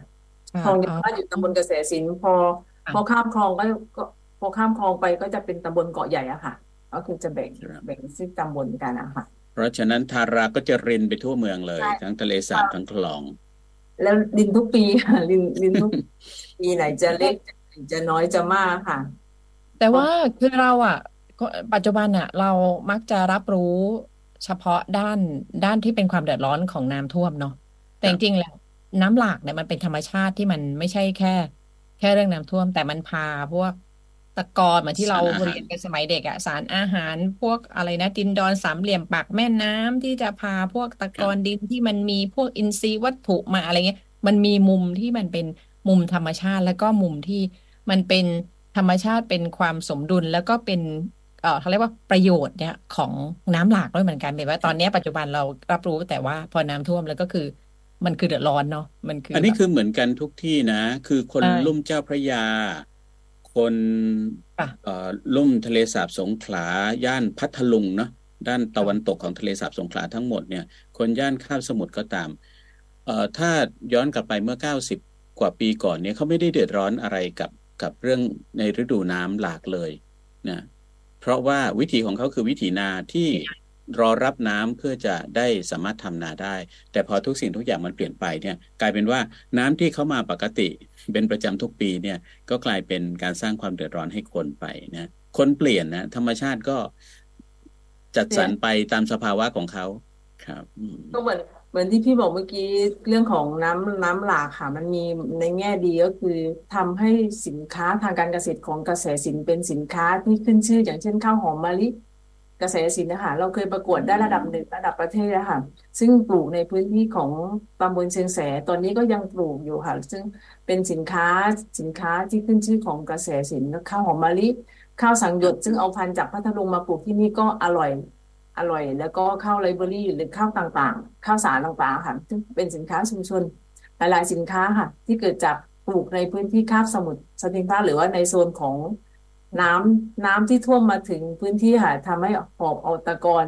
ค่ะคลองยอ๋มอราชอยู่ตำบลกระแสสินพอค่ะพอข้ามคลองก็ก็พอข้ามคลองไปก็จะเป็นตำบลเกาะใหญ่อะค่ะ ก็คือจะแบ่งครับแบ่งซึ่งตำบลกันอะค่ะ เพราะฉะนั้นทาราก็จะรินไปทั่วเมืองเลยใช่ทั้งทะเลสาบทั้งคลอง แล้วลินทุกปีค่ะลินลินทุกปีไหนจะเล็กจะน้อยจะมากค่ะ แต่ว่าคือเราอะก็ปัจจุบันอะ เรามักจะรับรู้เฉพาะด้านด้านที่เป็นความเดือดร้อนของน้ำท่วมเนาะแต่จริงๆแล้วน้ำหลากเนี่ยมันเป็นธรรมชาติที่มันไม่ใช่แค่ แค่เรื่องน้ำท่วม แต่มันพาพวก ตะกอนเหมือนที่เราสารอาหารเรียนกันสมัยเด็กอะสารอาหารพวกอะไรนะ ดินดอนสามเหลี่ยมปากแม่น้ำที่จะพาพวกตะกอนดินที่มันมีพวกอินทรีย์วัตถุมาอะไรเงี้ย มันมีมุมที่มันเป็นมุมธรรมชาติ แล้วก็มุมที่มันเป็นธรรมชาติเป็นความสมดุลแล้วก็เป็นเออเขาเรียกว่าประโยชน์เนี่ยของน้ำหลากด้วยเหมือนกันหมายว่าตอนนี้ปัจจุบันเรารับรู้แต่ว่าพอน้ำท่วมแล้วก็คือมันคือเดือดร้อนเนาะมันคือ อันนี้คือเหมือนกันทุกที่นะ คือคนใช่ลุ่มเจ้าพระยา คนค่ะเอ่อลุ่มทะเลสาบสงขลาย่านพัทลุงเนาะด้านตะวันตกของทะเลสาบสงขลาทั้งหมดเนี่ย คนย่านคาบสมุทรก็ตามเอ่อถ้าย้อนกลับไปเมื่อเก้าสิบกว่าปีก่อนเนี่ยเขาไม่ได้เดือดร้อนอะไรกับกับเรื่องในฤดูน้ำหลากเลยนะเพราะว่าวิถีของเขาคือวิถีนาที่รอรับน้ำเพื่อจะได้สามารถทำนาได้ แต่พอทุกสิ่งทุกอย่างมันเปลี่ยนไปเนี่ย กลายเป็นว่าน้ำที่เข้ามาปกติ เป็นประจำทุกปีเนี่ยก็กลายเป็นการสร้างความเดือดร้อนให้คนไปนะคนเปลี่ยนนะธรรมชาติก็จัดสรรไปตามสภาวะของเขาครับก็เหมือนเหมือนที่พี่บอกเมื่อกี้เรื่องของน้ำน้ำหลากค่ะ มันมีในแง่ดีก็คือทำให้สินค้าทางการเกษตรของกระแสสินเป็นสินค้าที่ขึ้นชื่อ อย่างเช่นข้าวหอมมะลิ กระแสสินนะคะเราเคยประกวดได้ระดับหนึ่งระดับประเทศนะคะซึ่งปลูกในพื้นที่ของตำบลเชียงแสตอนนี้ก็ยังปลูกอยู่ค่ะ ซึ่งเป็นสินค้าสินค้าที่ขึ้นชื่อของกระแสสินข้าวหอมมะลิข้าวสังหยดซึ่งเอาพันธุ์จากพัทลุงมาปลูกที่นี่ก็อร่อยอร่อย แล้วก็ข้าวไรเบอรี่หรือข้าวต่างๆ ข้าวสารต่างๆค่ะซึ่งเป็นสินค้าชุมชนหลายๆสินค้าค่ะ ที่เกิดจากปลูกในพื้นที่คาบสมุทรสติงพระหรือว่าในโซนของ น้ำน้ำที่ท่วมมาถึงพื้นที่ค่ะทำให้หอบเอาตะกอน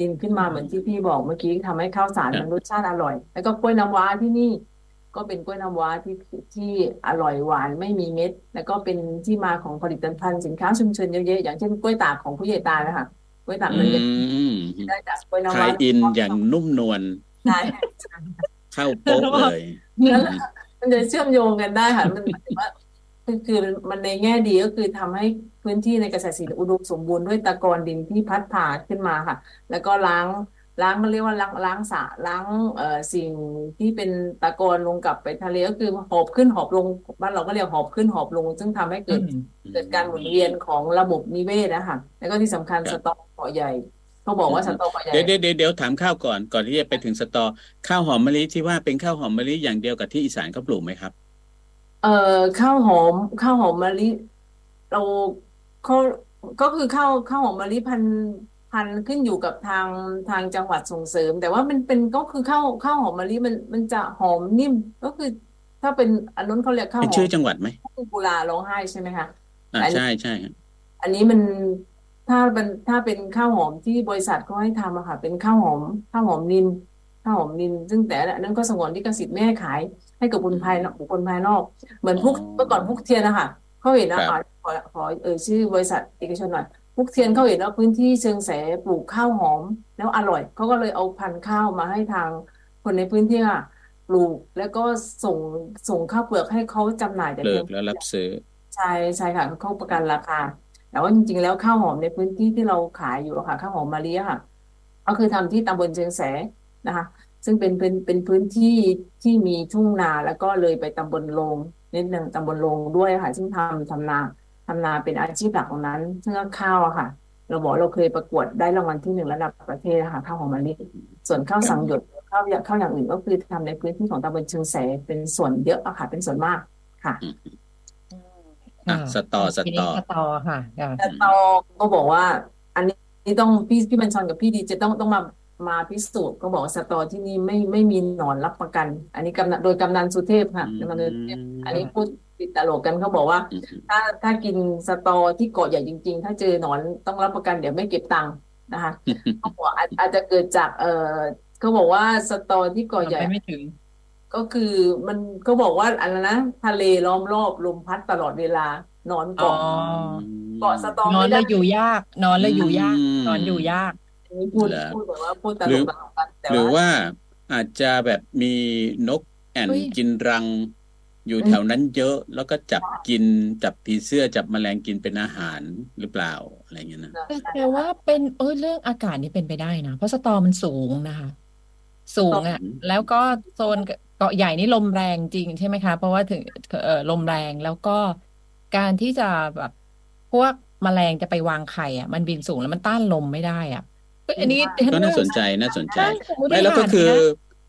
ดินขึ้นมาเหมือนที่พี่บอกเมื่อกี้ทำให้ข้าวสารมันรสชาติอร่อย แล้วก็กล้วยน้ำว้าที่นี่ ก็เป็นกล้วยน้ำว้าที่ที่อร่อยหวานไม่มีเม็ด แล้วก็เป็นที่มาของผลิตภัณฑ์สินค้าชุมชนเยอะๆอย่างเช่นกล้วยตากของผู้ใหญ่ตานะคะกล้วยตากอืมันจะมได้จากกล้วยน้ำคลาว้ายอินอย่างนุ่มนวลใช่เข้าโป๊ะเลยแล้วมันจะเชื่อมโยงกันได้ค่ะมันหมายถึงว่า คือคือมันในแง่ดีก็คือทำให้พื้นที่ในเกษตรศิลป์อุดมสมบูรณ์ด้วยตะกอนดินที่พัดผ่าขึ้นมาค่ะ แล้วก็ล้างล้างมันเรียกว่าล้างล้างสระล้างเอ่อสิ่งที่เป็นตะกอนลงกลับไปทะเลก็คือหอบขึ้นหอบลงบ้านเราก็เรียกหอบขึ้นหอบลง ซึ่งทำให้เกิดเกิดการหมุนเวียนของระบบนิเวศนะคะแล้วก็ที่สำคัญคสรับตอเกาะใหญ่เขาบอกว่าสตอเกาะใหญ่เดี๋ยวเดี๋ยวเดี๋ยวเดี๋ยวถามข้าวก่อนก่อนที่จะไปถึงสตอข้าวหอมมะลิที่ว่าเป็นข้าวหอมมะลิอย่างเดียวกับที่อีสานเขาปลูกไหมครับ เอ่อข้าวหอมข้าวหอมมะลิเราเขาก็คือข้าวข้าวหอมมะลิพันธุ์พันธุ์ขึ้นอยู่กับทางทางจังหวัดส่งเสริม แต่ว่ามันเป็นก็คือข้าวข้าวหอมมะลิมันมันจะหอมนิ่ม ก็คือ ถ้าเป็นอันนั้นเขาเรียกข้าวเป็นหอชื่อมจังหวัดไหมคือกุลาร้องไห้ใช่ไหมคะอ่าอันนี้ใช่ใช่ครับอันนี้มันถ้าเป็นถ้าเป็นข้าวหอมที่บริษัทเขาให้ทำอะค่ะ เป็นข้าวหอมข้าวหอมนินข้าวหอมนิน ซึ่งแต่อันนั้นก็สงวนลิขสิทธิ์ไม่ให้ขาย ให้กับบุคคลภายนอกบุคคลภายนอก เหมือนพวกอ๋อเมื่อก่อนพวกเทียนนะคะเขาเห็นนะครัอ่าบขอขอเอ่ยชื่อบริษัทเอกชนหน่อยพวกเทียนเขาเห็นว่าพื้นที่เชิงแสปลูกข้าวหอม แล้วอร่อยเขาก็เลยเอาพันธุ์ข้าวมาให้ทางคนในพื้นที่ค่ะปลูกแล้วก็ส่งส่งข้าวเปลือกให้เขาจำหน่ายแต่เลิเพียกงแล้วรับซื้อใช่ใช่ค่ะเขาประกันราคาแต่ว่าจริงๆแล้วข้าวหอมในพื้นที่ที่เราขายอยู่อะค่ะข้าวหอมมะลิอะค่ะ ก็คือทำที่ตำบลเชียงแสนะคะ ซึ่งเป็นเป็นเป็นพื้นที่ที่มีทุ่งนาแล้วก็เลยไปตำบลโลงนิดนึงตำบลโลงด้วยค่ะ ซึ่งทำทำนาทำนาเป็นอาชีพหลักของนั้นซึ่งก็ข้าวอะค่ะ เราบอกเราเคยประกวดได้รางวัลที่หนึ่งระดับประเทศนะคะข้าวหอมมะลิส่วนข้าวสังหยดข้าวข้าวอย่างอื่นก็คือทำในพื้นที่ของตำบลเชียงแสเป็นส่วนเยอะอะค่ะ เป็นส่วนมากค่ะอะค่ะสตอสทีตนี้อสตอค่ะค่ะแต่ตองก็บอกว่า อันนี้ต้องพี่พี่บัญชรกับพี่ดีจะต้องต้องมา มาพิสูจน์ก็บอกว่าสตอที่นี่ไม่ไม่มีหนอนรับประกัน อันนี้กำนันโดยกำนันสุเทพค่ะอืมกำนันสุเทพอันนี้พูดติดตลกกันเขาบอกว่าอืมถ้าถ้ากินสตอที่เกาะใหญ่จริง ๆ ถ้าเจอหนอนต้องรับประกันเดี๋ยวไม่เก็บตังค์นะคะเขาบอกอาจอาจจะเกิดจาก เออเขาบอกว่าสตอที่เกาะใหญ่ไปไม่ถึง ก็คือมันก็บอกว่าอะไรนะทะเลล้อมรอบลมพัดตลอดเวลานอนอ๋อเกาะเกาะสตอนอนไม่แล้ได้วอยู่ยาก นอนแล้วอยู่ยากอืมนอนอยู่ยากอันนี้ พูดเหรอพูดแบบว่าพูดตหลรืกอตลกกันแต่หรือว่าว่าอาจจะแบบมีนกแอ่นเฮ้ยกินรัง อยู่แถวนั้นเยอะ แล้วก็จับกินจับผีเสื้อจับแมลงกินเป็นอาหารหรือเปล่าอะไรเงี้ยนะแต่แต่ว่าเป็นเออเรื่องอากาศนี่เป็นไปได้นะเพราะสตอมันสูงนะคะ สูงอะอืมแล้วก็โซนเกาะใหญ่นี่ลมแรงจริงใช่ไหมคะ เพราะว่าถึงเออลมแรงแล้วก็การที่จะแบบพวกแมลงจะไปวางไข่อะ มันบินสูงแล้วมันต้านลมไม่ได้อะเอ้ยอันนี้ก็น่าสนใจน่าสนใจใช่สมมติไม่แล้วก็ฐานคือเนี้ย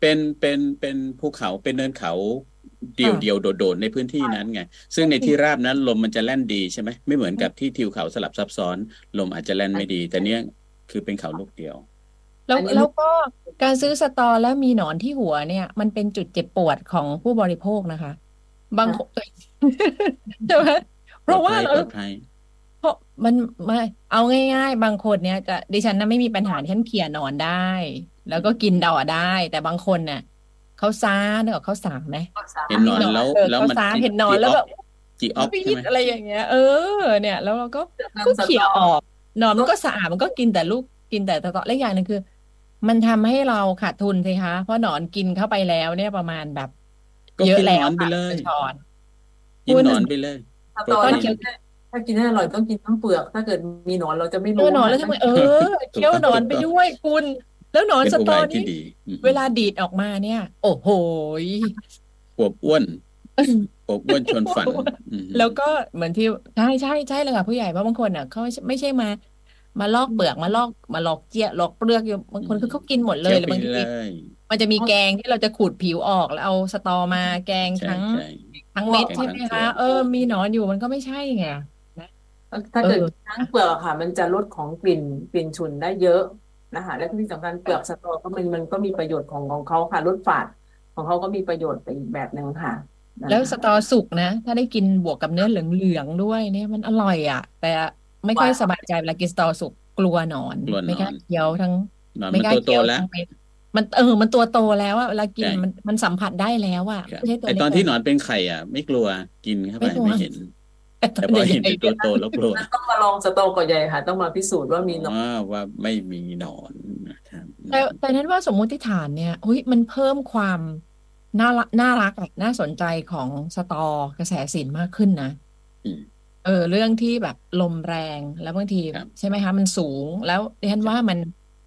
เป็นเป็นเป็นภูเขาเป็นเนินเขาเดี่ยวเดียวโดดๆในพื้นที่นั้นไง ซึ่งในที่ราบนั้นลมมันจะแล่นดีใช่ไหมไม่เหมือนกับที่ทิวเขาสลับซับซ้อน ลมอาจจะแล่นไม่ดี แต่เนี้ยคือเป็นเขาลูกเดียว แล้วอันนี้แล้วก็การซื้อสตอแล้วมีหนอนที่หัวเนี่ย มันเป็นจุดเจ็บปวดของผู้บริโภคนะคะ บางคนใช่ไหมเพราะว่าปลเราอดภัยเพ ราะมันไม่เอาง่าย ๆ บางคนเนี่ยจะดิฉันน่ะไม่มีปัญหาที่ฉันเขี่ยหนอนได้ แล้วก็กินดอได้ แต่บางคนเนี่ยเขาซ่าเนกอะเขาสาไหมเห็นหนอนแล้วเออแล้วเขามันซ่าจีเห็นหนอนแล้วแบบจีออฟปีใช่ดไหมอะไรอย่างเงี้ย เออ เนี่ย แล้วเราก็ก็เขี่ยออกหนอนมันก็สะอาดมันก็กินแต่ลูกกินแต่ตะเตาะและอย่างหนึงคือ มันทำให้เราขาดทุนสิคะเพราะหนอนกินเข้าไปแล้วเนี่ยประมาณแบบก็เยอะกินหนแล้อวนไปค่ะเลยคุณช้อนกินหนอนไปเลยสตอโปรตีนี่น ถ้ากินให้อร่อยต้องกินทั้งเปลือก ถ้าเกิดมีหนอนเราจะไม่เอรู้อหนอนแล้วทำไมเออเคี้ยวหนอนไปด้วยคุณ แล้วหนอนเป็นสอุตบาอยที่นี่ดีอืมเวลาดีดออกมาเนี่ย โอ้โหยอวบอ้วนอวบอ้วนชวนฝันอืมแล้วก็เหมือนที่ใช่ใช่ใช่เลยค่ะผู้ใหญ่เพราะบางคนอะเขาไม่ใช่มามาลอกเปลือกมาลอกมาลอกเจี๊ยลอกเปลือกอยู่บางคนคือเขากินหมดเลยเคี้ยวหรือบางไปทีเลยมันจะมีแกงที่เราจะขูดผิวออกแล้วเอาสตอมาแกงใช่ทั้งใช่ทั้งเม็ดแกงใช่ไหมทั้งคะเปลือกเออมีหนอนอยู่มันก็ไม่ใช่ไง ถ้าเกิดเออทั้งเปลือกอะค่ะ มันจะลดของกลิ่นกลิ่นฉุนได้เยอะนะคะและที่สำคัญเปลือกสตอก็มันมันก็มีประโยชน์ของของเขาค่ะลดฝาดของเขาก็มีประโยชน์ไปอีกแบบหนึ่งค่ะนะคะแล้วสตอสุกนะ ถ้าได้กินบวกกับเนื้อเหลืองๆด้วยเนี่ยมันอร่อยอะ แต่ไม่ค่อยสบายใจเวลากินสตอสุกกลัวหนอนกลัวหนอนไม่กล้าเคี้ยวทั้งหนอนไม่มันกล้าตัวโตเคี้ยวแล้วทั้งเม็ดมันเออ มันตัวโตแล้วอะเวลากินใช่มันมันสัมผัสได้แล้วอะครับไม่ใช่ตัวไอเล็กตอนที่หเลนอยนเป็นไข่อะ ไม่กลัวกินเข้าไปไม่กลัวไม่เห็น แต่ตอแต่นพอใหเห็นญ่เป็นตัวโตแล้วกลัวต้องมาลองสตอก่อนใหญ่ค่ะ ต้องมาพิสูจน์ว่ามีหนอนว่าว่าไม่มีหนอนนะครับแต่แต่นั้นว่าสมมุติฐานเนี่ยเฮ้ยมันเพิ่มความน่ารักน่ารักอะน่าสนใจของสตอกระแสสินมากขึ้นนะอืมเออ เรื่องที่แบบลมแรงแล้วบางทีครับใช่ไหมคะ มันสูงแล้วดิฉันว่ามัน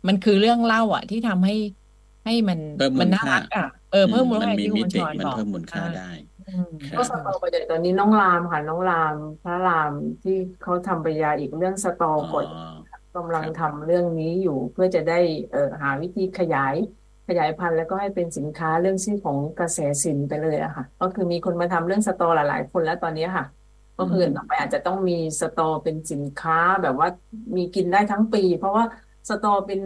มันคือเรื่องเล่าอะ ที่ทำให้ให้มันเพิ่มมูมันลน่าค่ารักอะเออเพิ่มมูลมันค่ามีที่มิคุณติชอนมันบอกเพิ่มมูลค่าอ่าได้ อืมครับก็สตอก่อนใหญ่ตอนนี้น้องรามค่ะน้องรามพระรามที่เขาทำปริญญาอีกเรื่องสตออ๋อก่อนกำลังครับ ทำเรื่องนี้อยู่เพื่อจะได้เอ่อหาวิธีขยาย ขยายพันธุ์แล้วก็ให้เป็นสินค้าเรื่องชื่อของกระแสสินไปเลยอะค่ะ ก็คือมีคนมาทำเรื่องสตอหลายๆ คนแล้วตอนนี้ค่ะ ก็คือต่อไปอาจจะต้องมีสตอเป็นสินค้าแบบว่ามีกินได้ทั้งปี เพราะว่าสตอเป็น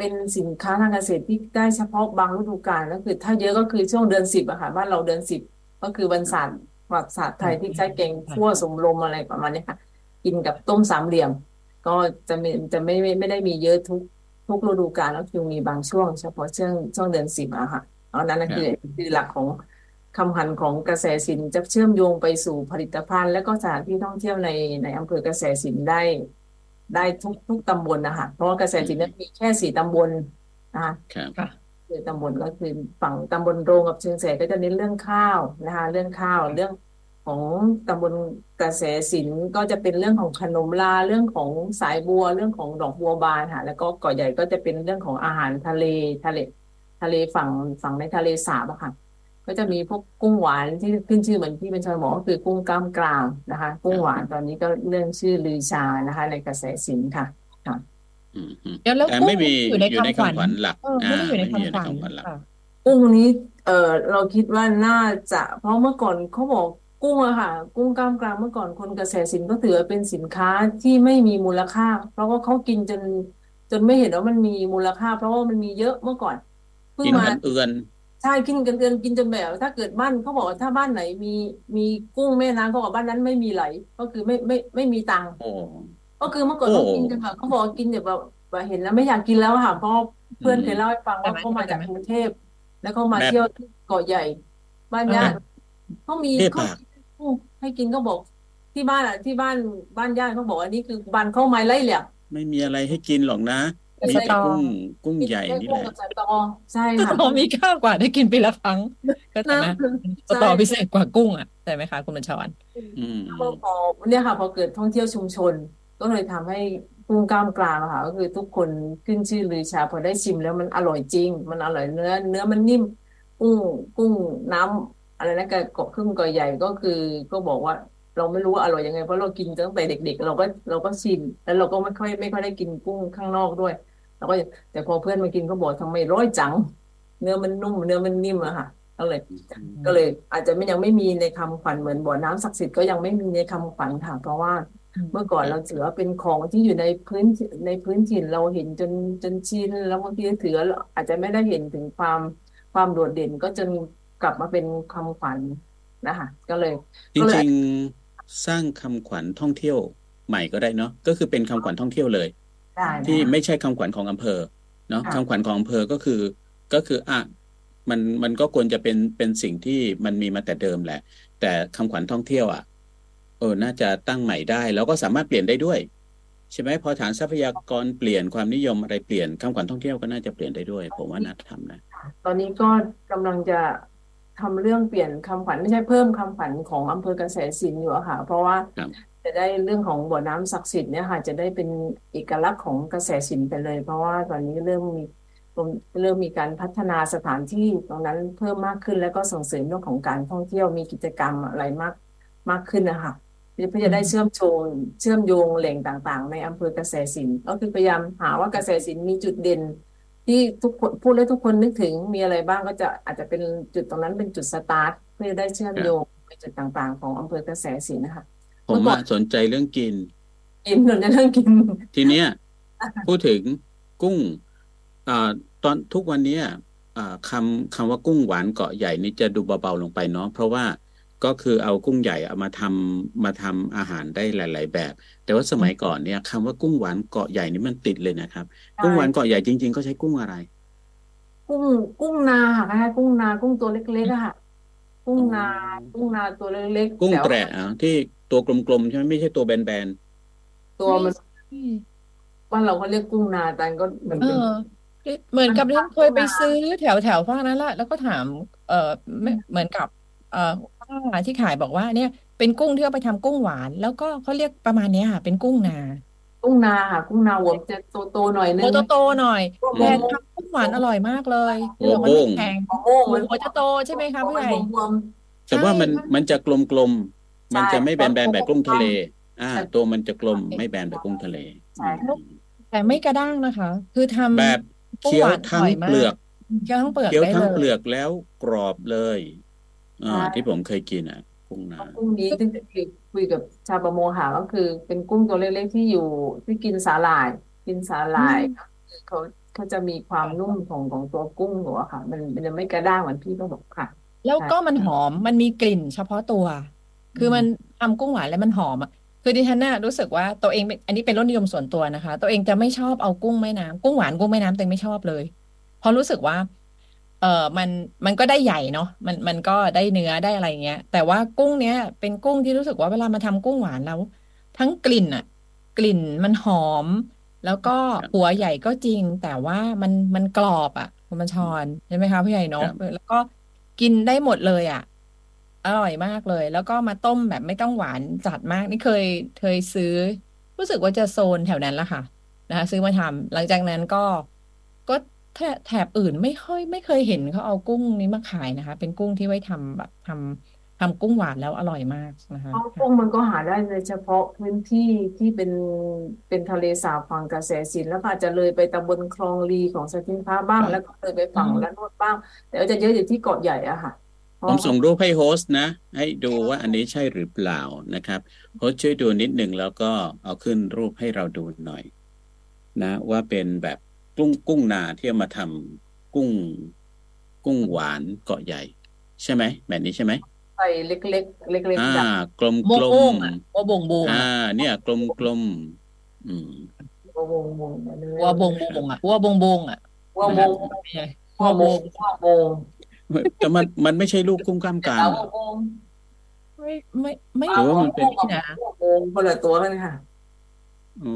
เป็นสินค้าทางเกษตรที่ได้เฉพาะบางฤดูกาลก็คือ ถ้าเยอะก็คือช่วงเดือนสิบอะค่ะบ้านเราเดือนสิบก็คือวันศาสตร์ประวัติศาสตร์ไทยที่ใช้แกงคั่วสมรมอะไรประมาณนี้ค่ะ กินกับต้มสามเหลี่ยม ก็จะไม่จะไม่ไม่ไม่ได้มีเยอะทุกทุกฤดูกาลก็คือมีบางช่วง เฉพาะช่วงช่วงเดือนสิบอะค่ะเอานั้นนะคือคือหลักของคำหันของกระแสสินจะเชื่อมโยงไปสู่ผลิตภัณฑ์ และก็สถานที่ท่องเที่ยวในในอำเภอกระแสสินได้ ได้ทุกทุกตำบลนะคะเพราะว่ากระแสสินนั้นมีแค่สี่ตำบลนะคะครับค่ะคือตำบลก็คือฝั่งตำบลโรงกับเชียงแสนก็จะเน้นเรื่องข้าวนะคะเรื่องข้าวเรื่องของตำบลกระแสสินก็จะเป็นเรื่องของขนมลาเรื่องของสายบัวเรื่องของดอกบัวบานค่ะแล้วก็เกาะใหญ่ก็จะเป็นเรื่องของอาหารทะเลทะเล ทะเลฝั่งฝั่งในทะเลสาบอะค่ะ ก็จะมีพวกกุ้งหวานที่ขึ้นชื่อเหมือนที่เป็นชอยบอกก็คือกุ้งกล้ามกรามนะคะ กุ้งหวานตอนนี้ก็เรื่องชื่อลือชานะคะ ในกระแสสินค่ะอืมอืมเดี๋ยวแล้วแต่กุ้งไม่มีอยู่ในอยู่ในคำขวัญคำขวัญหลักเออไม่ได้อยู่ในไม่มีอยู่คำขในวัญคำขวัญหลักค่ะกุ้งนี้เออเราคิดว่าน่าจะ เพราะเมื่อก่อนเขาบอกกุ้งอะค่ะ กุ้งกล้ามกรามเมื่อก่อนคนกระแสสินก็ถือว่าเป็นสินค้าที่ไม่มีมูลค่า เพราะว่าเขากินจนจนไม่เห็นว่ามันมีมูลค่า เพราะว่ามันมีเยอะเมื่อก่อนเพิ่งกินมากันเอือน ใช่กินกันเกินกินจนแบบ ถ้าเกิดบ้านเขาบอกว่าถ้าบ้านไหนมีมีกุ้งแม่น้ำเขาบอกบ้านนั้นไม่มีไหล ก็คือไม่ไม่ไม่มีตังค์โอ้ก็คือเมื่อก่อนโอ้เขากินกันแบบเขาบอกว่ากินแบบแบบว่าเห็นแล้วไม่อยากกินแล้วอะค่ะเพราะเพื่อนอืมเคยเล่าให้ฟังว่าใช่ไหมเขามาจากใช่ไหมกรุงเทพแล้วเขามาแบบเที่ยวที่เกาะใหญ่ บ้านญาติเขามีเทพเขาปากกุ้งให้กินก็บอกที่บ้านอะที่บ้านบ้านญาติเขาบอกว่านี่คือบ้านเขาไม้ไล่เหลี่ยมไม่มีอะไรให้กินหรอกนะแต่ มีสแต่ตอกุ้งกุ้งมีใหญ่แค่นี่กุ้แหงละกับสตอใช่สค่ะตอมีค่ากว่าได้กินปีละครั้งก็ใช่ไหมนะสตอใช่พิเศษกว่ากุ้งอะใช่ไหมคะคุณบัญชรอืมพอพอเนี่ยค่ะ พอเกิดท่องเที่ยวชุมชน ก็เลยทำให้กุ้งกล้ามกรามอะค่ะก็คือทุกคนขึ้นชื่อลือชา พอได้ชิมแล้วมันอร่อยจริง มันอร่อยเนื้อ เนื้อมันนิ่ม กุ้งกุ้งน้ำอะไรนะกระเกาะครึ่งกอใหญ่ก็คือก็บอกว่าเราไม่รู้ว่าอร่อยยังไงเพราะเรากินตั้งแต่เด็ก ๆ เราก็เราก็ชินแล้วเราก็ไม่ค่อยไม่ค่อยได้กินกุ้งข้างนอกด้วย เราก็แต่พอเพื่อนมากินก็บอกทำไมร้อยจัง เนื้อมันนุ่ม เนื้อมันนิ่มอะค่ะก็เลย ก็เลย อาจจะไม่ยังไม่มีในคำขวัญเหมือนบ่อน้ำศักดิ์สิทธิ์ก็ยังไม่มีในคำขวัญค่ะ เพราะว่าเมื่อก่อนเราถือว่าเป็นของที่อยู่ในพื้นในพื้นถิ่นเราเห็นจนจนชินแล้วบางทีถืออาจจะไม่ได้เห็นถึงความความโดดเด่นก็จนกลับมาเป็นคำขวัญนะคะก็เลย จริงๆสร้างคำขวัญท่องเที่ยวใหม่ก็ได้เนาะก็คือเป็นคำขวัญท่องเที่ยวเลยได้ ที่ไม่ใช่คำขวัญของอำเภอเนาะคำขวัญของอำเภอก็คือก็คืออะมันมันก็ควรจะเป็นเป็นสิ่งที่มันมีมาแต่เดิมแหละ แต่คำขวัญท่องเที่ยวอะเออน่าจะตั้งใหม่ได้ แล้วก็สามารถเปลี่ยนได้ด้วย ใช่ไหมพอฐานทรัพยากรเปลี่ยนความนิยมอะไรเปลี่ยนคำขวัญท่องเที่ยวก็น่าจะเปลี่ยนได้ด้วย ผมว่าน่าทำนะ ตอนนี้ก็กำลังจะทำเรื่องเปลี่ยนคำขวัญไม่ใช่เพิ่มคำขวัญของอำเภอกเกษตรศิลป์อยู่อะค่ะ เพราะว่าครับ จะได้เรื่องของบ่อน้ำศักดิ์สิทธิ์เนี่ยค่ะ จะได้เป็นเอกลักษณ์ของเกษตรศิลป์ไปเลย เพราะว่าตอนนี้เริ่มมีเริ่มมีการพัฒนาสถานที่ตรงนั้นเพิ่มมากขึ้นแล้วก็ส่งเสริมเรื่องของการท่องเที่ยวมีกิจกรรมอะไรมากมากขึ้นนะคะเพื่อจะได้เชื่อมโยงเชื่อมโยงแหล่งต่างๆ ในอำเภอเกษตรศิลป์ก็คือพยายามหาว่าเกษตรศิลป์มีจุดเด่น ที่ทุกคนพูดแล้วทุกคนนึกถึงมีอะไรบ้างก็จะอาจจะเป็นจุดตรงนั้นเป็นจุดสตาร์ทเพื่อจะได้เชื่อมโยงไปจุดต่างๆ ของอำเภอกระแสศิลป์นะคะ ผมเมื่อก่ออะนสนใจเรื่องกิน กินเรื่องเรื่องกิน ทีเนี้ยพูดถึงกุ้งอ่าตอนทุกวันเนี้ยอ่าคำคำว่ากุ้งหวานเกาะใหญ่นี่จะดูเบาๆลงไปเนาะเพราะว่าก็คือเอากุ้งใหญ่เอามาทำมาทำอาหารได้หลาย ๆ แบบ แต่ว่าสมัยก่อนเนี่ยคำว่ากุ้งหวานเกาะใหญ่นี่มันติดเลยนะครับ กุ้งหวานเกาะใหญ่จริง ๆ ก็ใช้กุ้งอะไร กุ้งกุ้งนาค่ะคล้ายๆกุ้งนา กุ้งตัวเล็กๆอะค่ะ กุ้งนาอ๋อกุ้งนาตัวเล็กๆกุ้งแต่แตว่าระอะที่ ตัวกลมๆใช่ไหมไม่ใช่ตัวแบนตัวมันบ้านเราเขาเรียกกุ้งนาแต่ก็เหมือนเอเป็น อเหมือนกับมันที่ทำเคยไปขึ้นมาซื้อแถวแถวภาคนั้นแหละแล้วก็ถาม เออไม่เหมือนกับ เออป้าที่ขายบอกว่า เนี่ย เป็นกุ้งที่เอาไปทำกุ้งหวาน แล้วก็เขาเรียกประมาณเนี้ยค่ะเป็นกุ้งนากุ้งนาค่ะ กุ้งนาหัวมันจะโตๆหน่อยนึหัวงโตๆหน่อยหัวแต่โมงทำกุ้งหวานอร่อยมากเลยๆเปหัลืวอกมันโบ้ไม่งแข็งหัวโม่งหัมัวนหัวจะโตใช่ไหมคะผู้มัใหนญ่บวมแต่ว่ามันใช่มันจะกลมๆ มันจะไม่ใช่แบนๆแบบกุ้งทะเล อ่าใช่ตัวมันจะกลมไม่แบนแบบกุ้งทะเลใช่อืมแต่ไม่กระด้างนะคะ คือทำแบบกุ้งเคี้ยหววานอทั้งร่อยมาเปลือกเคี้ยวทั้งเปลือกเคี้ยวได้ทั้งเลเปลืยอกแล้วกรอบเลยอ่าใช่ที่ผมเคยกินอะกุ้งนาเพราะกุ้งนี้ที่คุยคุยกับชาวประมงหาก็คือ เป็นกุ้งตัวเล็กๆที่อยู่ที่กินสาหร่าย กินสาหร่ายคือเขาเขาจะมีความนุ่มของของตัวกุ้งหัวค่ะ มันมันจะไม่กระด้างเหมือนพี่ก็บอกค่ะ แล้วก็ใช่มันหอมมันมีกลิ่นเฉพาะตัว คือมันทำกุ้งหวานแล้วมันหอมอะคือดิฉันน่ะรู้สึกว่าตัวเองเป็นอันนี้เป็นรสนิยมส่วนตัวนะคะ ตัวเองจะไม่ชอบเอากุ้งแม่น้ำกุ้งหวานกุ้งแม่น้ำตัวเองไม่ชอบเลยเพราะรู้สึกว่า เออมันมันก็ได้ใหญ่เนาะมันมันก็ได้เนื้อได้อะไรเงี้ย แต่ว่ากุ้งเนี้ยเป็นกุ้งที่รู้สึกว่าเวลามาทำกุ้งหวานแล้ว ทั้งกลิ่นอะกลิ่นมันหอม แล้วก็ครับหัวใหญ่ก็จริง แต่ว่ามันมันกรอบอะคุณบัญชรใช่ไหมคะพี่ใหญ่เนาะครับแล้วก็กินได้หมดเลยอะ อร่อยมากเลย แล้วก็มาต้มแบบไม่ต้องหวานจัดมาก นี่เคยเคยซื้อ รู้สึกว่าจะโซนแถวนั้นละค่ะ นะคะซื้อมาทำหลังจากนั้นก็ก็แถแถบอื่นไม่ค่อย ไม่เคยเห็นเขาเอากุ้งนี้มาขายนะคะ เป็นกุ้งที่ไว้ทำแบบทำทำกุ้งหวานแล้วอร่อยมากนะคะเพราะกุ้งมันก็หาได้ในเฉพาะพื้นที่ที่เป็นเป็นทะเลสาบฝั่งกระแสสินธุ์แล้วก็อาจจะเลยไปตำบลคลองรีของสทิงพระบ้าง แล้วก็เลยไปฝั่งระโนดบ้าง แต่ว่าจะเยอะอยู่ที่เกาะใหญ่อะค่ะเพ ผราะมส่งรูปให้ host นะ ให้ดูว่าอันนี้ใช่หรือเปล่านะครับ host ช่วยดูนิดหนึ่งแล้วก็เอาขึ้นรูปให้เราดูหน่อย นะ ว่าเป็นแบบกุ้งกุ้งนาที่เอามาทำกุ้ง กุ้งหวานเกาะใหญ่ ใช่ไหมแบบนี้ใช่ไหมใส่เล็กๆเล็กอ่าๆจับกลมโมกลโม่งมอะวัวบงบงอ่าอะเนี่ย กลมกลมอืมวงวงวงไปเลยวัวบงบงอะวัวบงบงอะวงวงไม่ใช่ววัวงบวงงวงวง แต่มันมันไม่ใช่ลูกกุ้งกล้ามกรามแล้วเหรอวงไม่ไม่ไม่หรือว่ามันเป็นนี่นะวงคนละตัวกันค่ะอ๋อ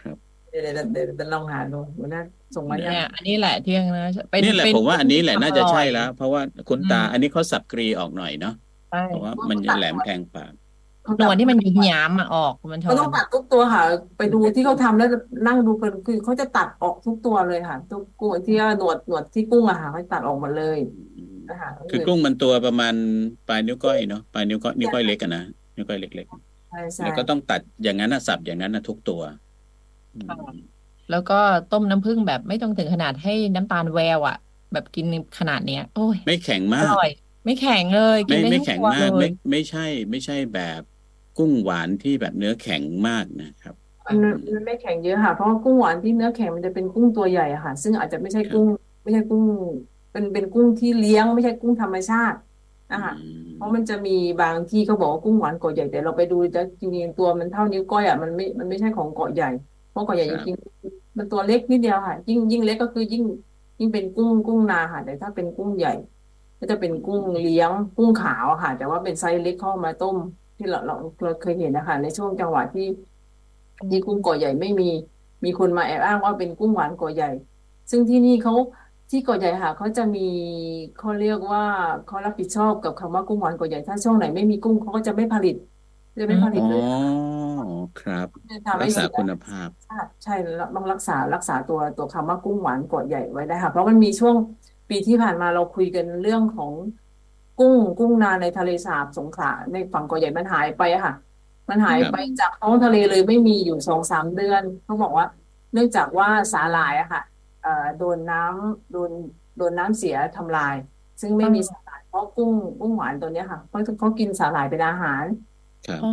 ครับเดี๋ยวเดี๋ยวเดี๋ยวเดี๋ยวลองหาดูหัวหน้าส่งมายังเนี่ย อันนี้แหละที่ยังนะเป็นนี่แหละเป็นผมว่าอันนี้แหละน่าจะใช่แล้วอเพราะว่าคุณตาอืมอันนี้เขาสับกรีออกหน่อยเนาะร่อยเพราะว่าใช่มันจะแหลมแทงปากห นวดที่มันหยิบหยามอะออกมันชอเขานต้องตัดทุกตัวค่ะ ไปดูที่เขาทำแล้วนั่งดูกันคือเขาจะตัดออกทุกตัวเลยค่ะ ทุกกุ้งที่ว่าหนวดหนวดที่กุ้งอะค่ะเขาตัดออกหมดเลยนะคะคือกุ้งมันตัวประมาณปลายนิ้วก้อยเนาะปลายนิ้วก้อยนิ้วก้อยเล็กอะนะนิ้วก้อยเล็กใช่ๆใช่แล้วก็ต้องตัดอย่างนั้นนะสับอย่างนั้นนะทุกตัวอืมแล้วก็ต้มน้ำผึ้งแบบไม่ต้องถึงขนาดให้น้ำตาลแววอะ แบบกินขนาดเนี้ย โอ้ยไม่แข็งอมากร่อย ไม่แข็งเลยกิไม่นได้ไม่ทั้งแข็งตัวมากเลไม่ยไม่ใช่ ไม่ใช่แบบ กุ้งหวานที่แบบเนื้อแข็งมากนะครับมันมันไม่แข็งเยอะค่ะ เพราะว่ากุ้งหวานที่เนื้อแข็งมันจะเป็นกุ้งตัวใหญ่อะค่ะ ซึ่งอาจจะไม่ใช่ครับกุ้ง ไม่ใช่กุ้ง เป็นเป็นกุ้งที่เลี้ยง ไม่ใช่กุ้งธรรมชาติอืนะคะมเพราะมันจะมีบางที่เขาบอกว่ากุ้งหวานเกาะใหญ่แต่เราไปดูจะจริงๆตัวมันเท่านิ้วก้อยอะมันไม่มันไม่ใช่ของเกาะใหญ่ เพราะเกาะใหญ่คจรับริงๆมันตัวเล็กนิดเดียวค่ะ ยิ่งยิ่งเล็กก็คือยิ่ง ยิ่งเป็นกุ้งกุ้งนาค่ะ แต่ถ้าเป็นกุ้งใหญ่ ก็จะเป็นกุ้งเลี้ยงกุ้งขาวอะค่ะ แต่ว่าเป็นไซส์เล็กเข้ามาต้ม ที่เราเราเราเคยเห็นนะคะในช่วงจังหวะที่ที่กุ้งเกาะใหญ่ไม่มีมีคนมาแอบอ้างว่าเป็นกุ้งหวานเกาะใหญ่ ซึ่งที่นี่เขาที่เกาะใหญ่ค่ะเขาจะมีเขาเรียกว่าเขารับผิดชอบกับคำว่ากุ้งหวานเกาะใหญ่ ถ้าช่วงไหนไม่มีกุ้งเขาก็จะไม่ผลิตจะไม่ผลิตอ๋อเลยครับจะทำรัให้กษาเสียคุณภาพชาติใช่แล้วต้องรักษารักษาตัวตัวคำว่ากุ้งหวานเกาะใหญ่ไว้ได้ค่ะ เพราะมันมีช่วงปีที่ผ่านมาเราคุยกันเรื่องของ กุ้งกุ้งนาในทะเลสาบสงขลาในฝั่งเกาะใหญ่มันหายไปอะค่ะ มันหายครับไปจากท้องทะเลเลยไม่มีอยู่สองสามเดือนเขาบอกว่า เนื่องจากว่าสาหร่ายอะค่ะเอ่อโดนน้ำโดนโดนน้ำเสียทำลาย ซึ่งไม่มีสาหร่ายเพราะกุ้งกุ้งหวานตัวเนี้ยค่ะเขาเขากินสาหร่ายเป็นอาหารครับอ๋อ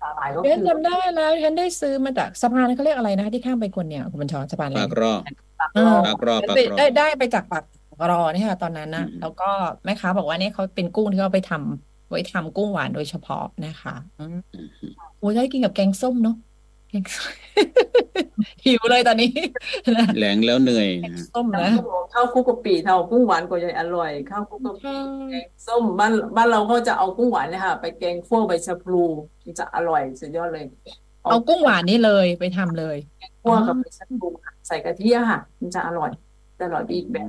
สาหร่ายก็ฉันคือจำได้แล้วฉันได้ซื้อมาจากสะพานเขาเรียกอะไรนะที่ข้ามไปกวนเนี่ยคุณบัญชรสะพานอะไรปากนะรอปากเอรออปากรอฉันปากไปรอได้ได้ไปจากปาก รอเนี่ยค่ะตอนนั้นอืนะมแล้วก็แม่ค้าบอกว่าเนี่ยเขาเป็นกุ้งที่เขาไปทำไว้ทำกุ้งหวานโดยเฉพาะนะคะอืมอืมโอ้ยได้กินกับแกงส้มเนาะแกงส้มหิวเลยตอนนี้นะแหลงแล้วเหนื่อยแกงนะส้มนะน้ำส้มข้าวคลุกกะปิเท่ากุ้งหวานกว่าใหญ่อร่อยข้าวคลุกกะปิใช่แกงส้มบ้านบ้านเราก็จะเอากุ้งหวานเนี่ยค่ะ ไปแกงคั่วใบชะพลูมันจะอร่อยสุดยอดเลย เอากุ้งหวานนี่เลยไปทำเลยคั่วกับใบชะพลูใส่กะทิอะค่ะ มันจะอร่อย จะอร่อยไปอีกแบบอื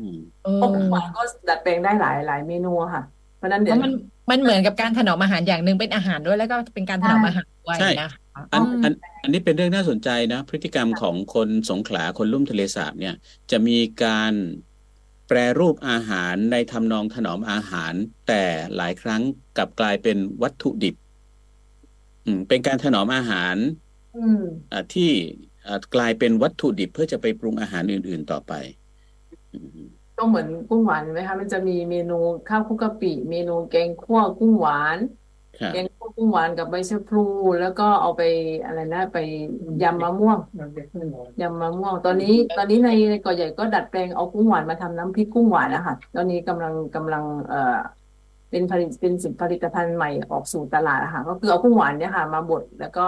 มเอเพราะกุ้งอหวานก็ดัดแปลงได้หลายหลายเมนูอะค่ะ เพราะฉะนั้นเพเดี๋ยวราะมันมันเหมือนกับการถนอมอาหารอย่างหนึ่งเป็นอาหารด้วยแล้วก็เป็นการถนอมอาหารด้วยใช่นะคะอันอืมอันอันนี้เป็นเรื่องน่าสนใจนะ พฤติกรรมของคนสงขลาคนลุ่มทะเลสาบเนี่ย จะมีการแปรรูปอาหารในทำนองถนอมอาหาร แต่หลายครั้งกลับกลายเป็นวัตถุดิบ อืม เป็นการถนอมอาหาร อืมอ่าที่อ่า กลายเป็นวัตถุดิบเพื่อจะไปปรุงอาหารอื่น ๆต่อไปอืมก็เหมือนกุ้งหวานไหมคะมันจะมีเมนูข้าวคลุกกะปิ เมนูแกงคั่วกุ้งหวานครับแกงคั่วกุ้งหวานกับใบชะพลูแล้วก็เอาไปอะไรนะไปยำมะม่วงยำมะม่วง ตอนนี้ ตอนนี้ในในเกาะใหญ่ก็ดัดแปลงเอากุ้งหวานมาทำน้ำพริกกุ้งหวานนะคะตอนนี้กำลังกำลังเอ่อเป็นผลิตเป็นสินผลิตภัณฑ์ใหม่ออกสู่ตลาดอะค่ะก็คือเอากุ้งหวานเนี่ยค่ะ มาบดแล้วก็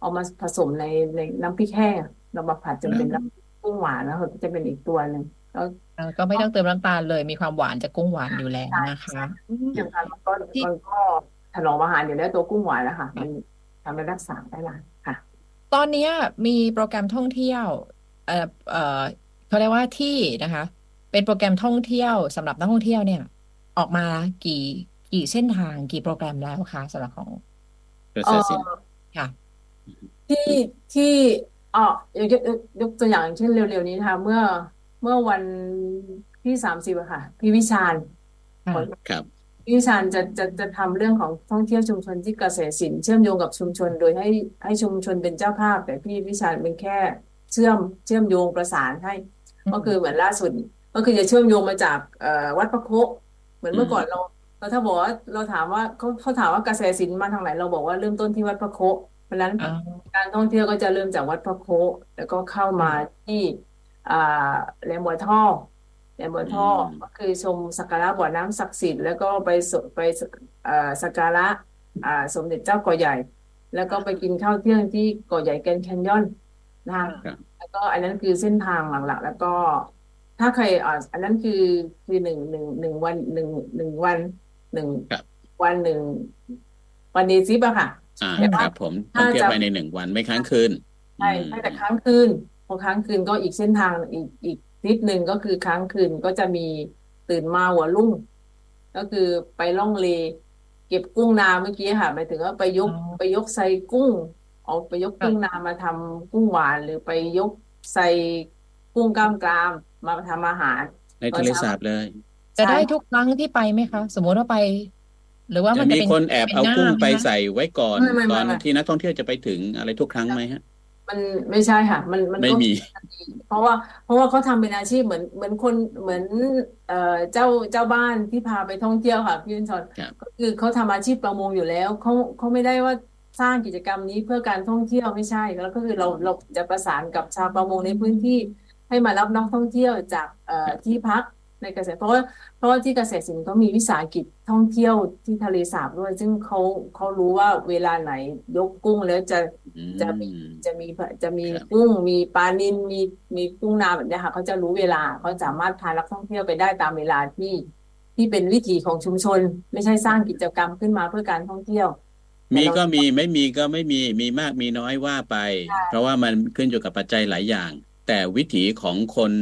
เอามาผสมในในน้ำพริกแห้งเรามาผัดจนเป็นน้ำพริกกุ้งหวานแล้วก็จะเป็นอีกตัวหนึ่งแล้วเออก็ไม่ต้องเติมน้ำตาลเลย มีความหวานจากกุ้งหวานอยู่แล้วนะคะอืมที่สำคัญมันก็มันก็ถนอมอาหารอยู่แล้วตัวกุ้งหวานนะคะมันทำให้รักษาได้หลายค่ะ ตอนเนี้ยมีโปรแกรมท่องเที่ยวเอ่อเอ่อเขาเรียกว่าที่นะคะ เป็นโปรแกรมท่องเที่ยวสำหรับนักท่องเที่ยวเนี่ย ออกมากี่กี่เส้นทางกี่โปรแกรมแล้วคะสำหรับของกระเอ่แสอสินค่ะ ที่ที่อ๋อยกยกยกตัวอย่างเช่นเร็วๆนี้นะคะเมื่อเมื่อวันที่สามสิบอะค่ะพี่วิชาญค่ะผลครับพี่วิชาญจะจะจะทำเรื่องของท่องเที่ยวชุมชนที่เกษตรศิลป์เชื่อมโยงกับชุมชน โดยให้ให้ชุมชนเป็นเจ้าภาพ แต่พี่วิชาญเป็นแค่เชื่อมเชื่อมโยงประสานให้ ก็คือเหมือนล่าสุดก็คือจะเชื่อมโยงมาจากเอ่อวัดพระโคเหมือนเมื่อก่อนเราเราถ้าบอกว่าเราถามว่าเขาเขาถามว่าเกษตรศิลป์มาทางไหนเราบอกว่าเริ่มต้นที่วัดพระโค เพราะฉะนั้นอ่าการท่องเที่ยวก็จะเริ่มจากวัดพระโคแล้วก็เข้ามาที่อ่าแหลมบัวท่อแหลมบัวท่ออืมก็คือชมสักการะบ่อน้ำศักดิ์สิทธิ์แล้วก็ไปสไปเอ่อสักการะอ่าสมเด็จเจ้าก่อใหญ่ แล้วก็ไปกินข้าวเที่ยงที่ก่อใหญ่แกรนด์แคนยอนนะคะครับแล้วก็อันนั้นคือเส้นทางหลักๆ แล้วก็ ถ้าใครอ่าอันนั้นคือคือหนึ่งหนึ่งหนึ่งวันหนึ่งหนึ่งวันหนึ่งครับวันหนึ่งวันเดซิปอะค่ะ อ่าแต่ว่าครับผมท่องเที่ยวถ้าจะภายในหนึ่งวันไม่ค้างคืนใช่อืมใช่แต่ค้างคืนพอค้างคืนก็อีกเส้นทางอีกอีกทริปหนึ่งก็คือค้างคืนก็จะมีตื่นมาหัวรุ่ง ก็คือไปล่องเลเก็บกุ้งนาเมื่อกี้ค่ะหมายถึงว่าไปยกอ๋อไปยกไซกุ้งเอาไปยกกุ้งนามาทำกุ้งหวาน หรือไปยกไซกุ้งกล้ามกรามมาทำอาหารในทะเลสาบเลย จะได้ใช่ทุกครั้งที่ไปไหมคะ สมมติว่าไป หรือว่าจะมันจะมีเป็นคนแอบเป็นเอาหน้ากุ้งไหมไปคะใส่ไว้ก่อนไม่ไม่ตไม่อนไม่ที่นักท่องเที่ยวจะไปถึงอะไรทุกครั้งไหมฮะ มันไม่ใช่ค่ะ มันมันไม่ก็มี เพราะว่า เพราะว่าเขาทำเป็นอาชีพเหมือนเหมือนคนเหมือนเอ่อเจ้าเจ้าบ้านที่พาไปท่องเที่ยวค่ะพี่วินชอนครับก็คือเขาทำอาชีพประมงอยู่แล้วเขาเขาไม่ได้ว่าสร้างกิจกรรมนี้เพื่อการท่องเที่ยวไม่ใช่ แล้วก็คือเราเราจะประสานกับชาวประมงในพื้นที่ให้มารับนักท่องเที่ยวจากเอ่อที่พัก ในเกษตรเพราะว่าเพราะว่าที่เกษตรศิลป์เขามีวิสาหกิจท่องเที่ยวที่ทะเลสาบด้วย ซึ่งเขาเขารู้ว่าเวลาไหนยกกุ้งแล้วจะอืจะมีมจะมีจะมีครับกุ้งมีปลานิลมีมีกุ้งนาแบบเนี้ยค่ะเขาจะรู้เวลาเขาสามารถพานักท่องเที่ยวไปได้ตามเวลาที่ที่เป็นวิถีของชุมชน ไม่ใช่สร้างกิจกรรมขึ้นมาเพื่อการท่องเที่ยว มีก็มีไม่มีก็ไม่มีมีมากมีน้อยว่าไป เพราะว่ามันขึ้นอยู่กับปัจจัยหลายอย่าง แต่วิถีของคน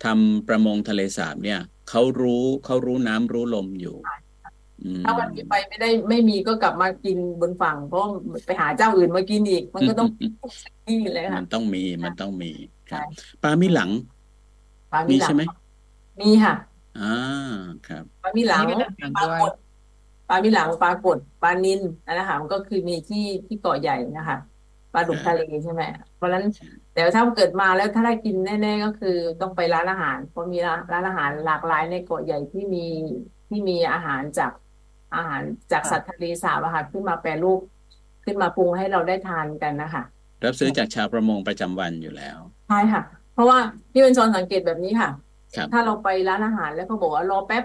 ทำประมงทะเลสาบเนี่ยเขารู้เขารู้น้ำรู้ลมอยู่อืมถ้าวันนี้ไปไม่ได้ไม่มีก็กลับมากินบนฝั่ง เพราะไปหาเจ้าอื่นมากินอีก มันก็ต้องนี่เลยมัค่ะนต้องมีมันต้องมีครับใช่ปลามีหลังปลามีมีหลัใช่งไหมมีค่ะอ่าครับปลามีหลังนี่เป็นอาหารปลาด้วยกดปลามีหลังปลากดปลานิลนั่นนะคะมันก็คือมีที่ที่เกาะใหญ่นะคะ ปลาดุกทะเลใช่ไหมเพราะฉะนั้นแต่ถ้าเกิดมาแล้วถ้าได้กินแน่ ๆ ก็คือต้องไปร้านอาหาร เพราะมีร้านร้านอาหารหลากหลายในเกาะใหญ่ที่มีที่มีอาหารจากอาหารจากสัตว์ทะเลสาบอะค่ะขึ้นมาแปรรูปขึ้นมาปรุงให้เราได้ทานกันนะคะรับซื้อจากชาวประมงประจำวันอยู่แล้วใช่ค่ะ เพราะว่าพี่เป็นชอนสังเกตแบบนี้ค่ะครับถ้าเราไปร้านอาหารแล้วเขาบอกว่ารอแป๊บ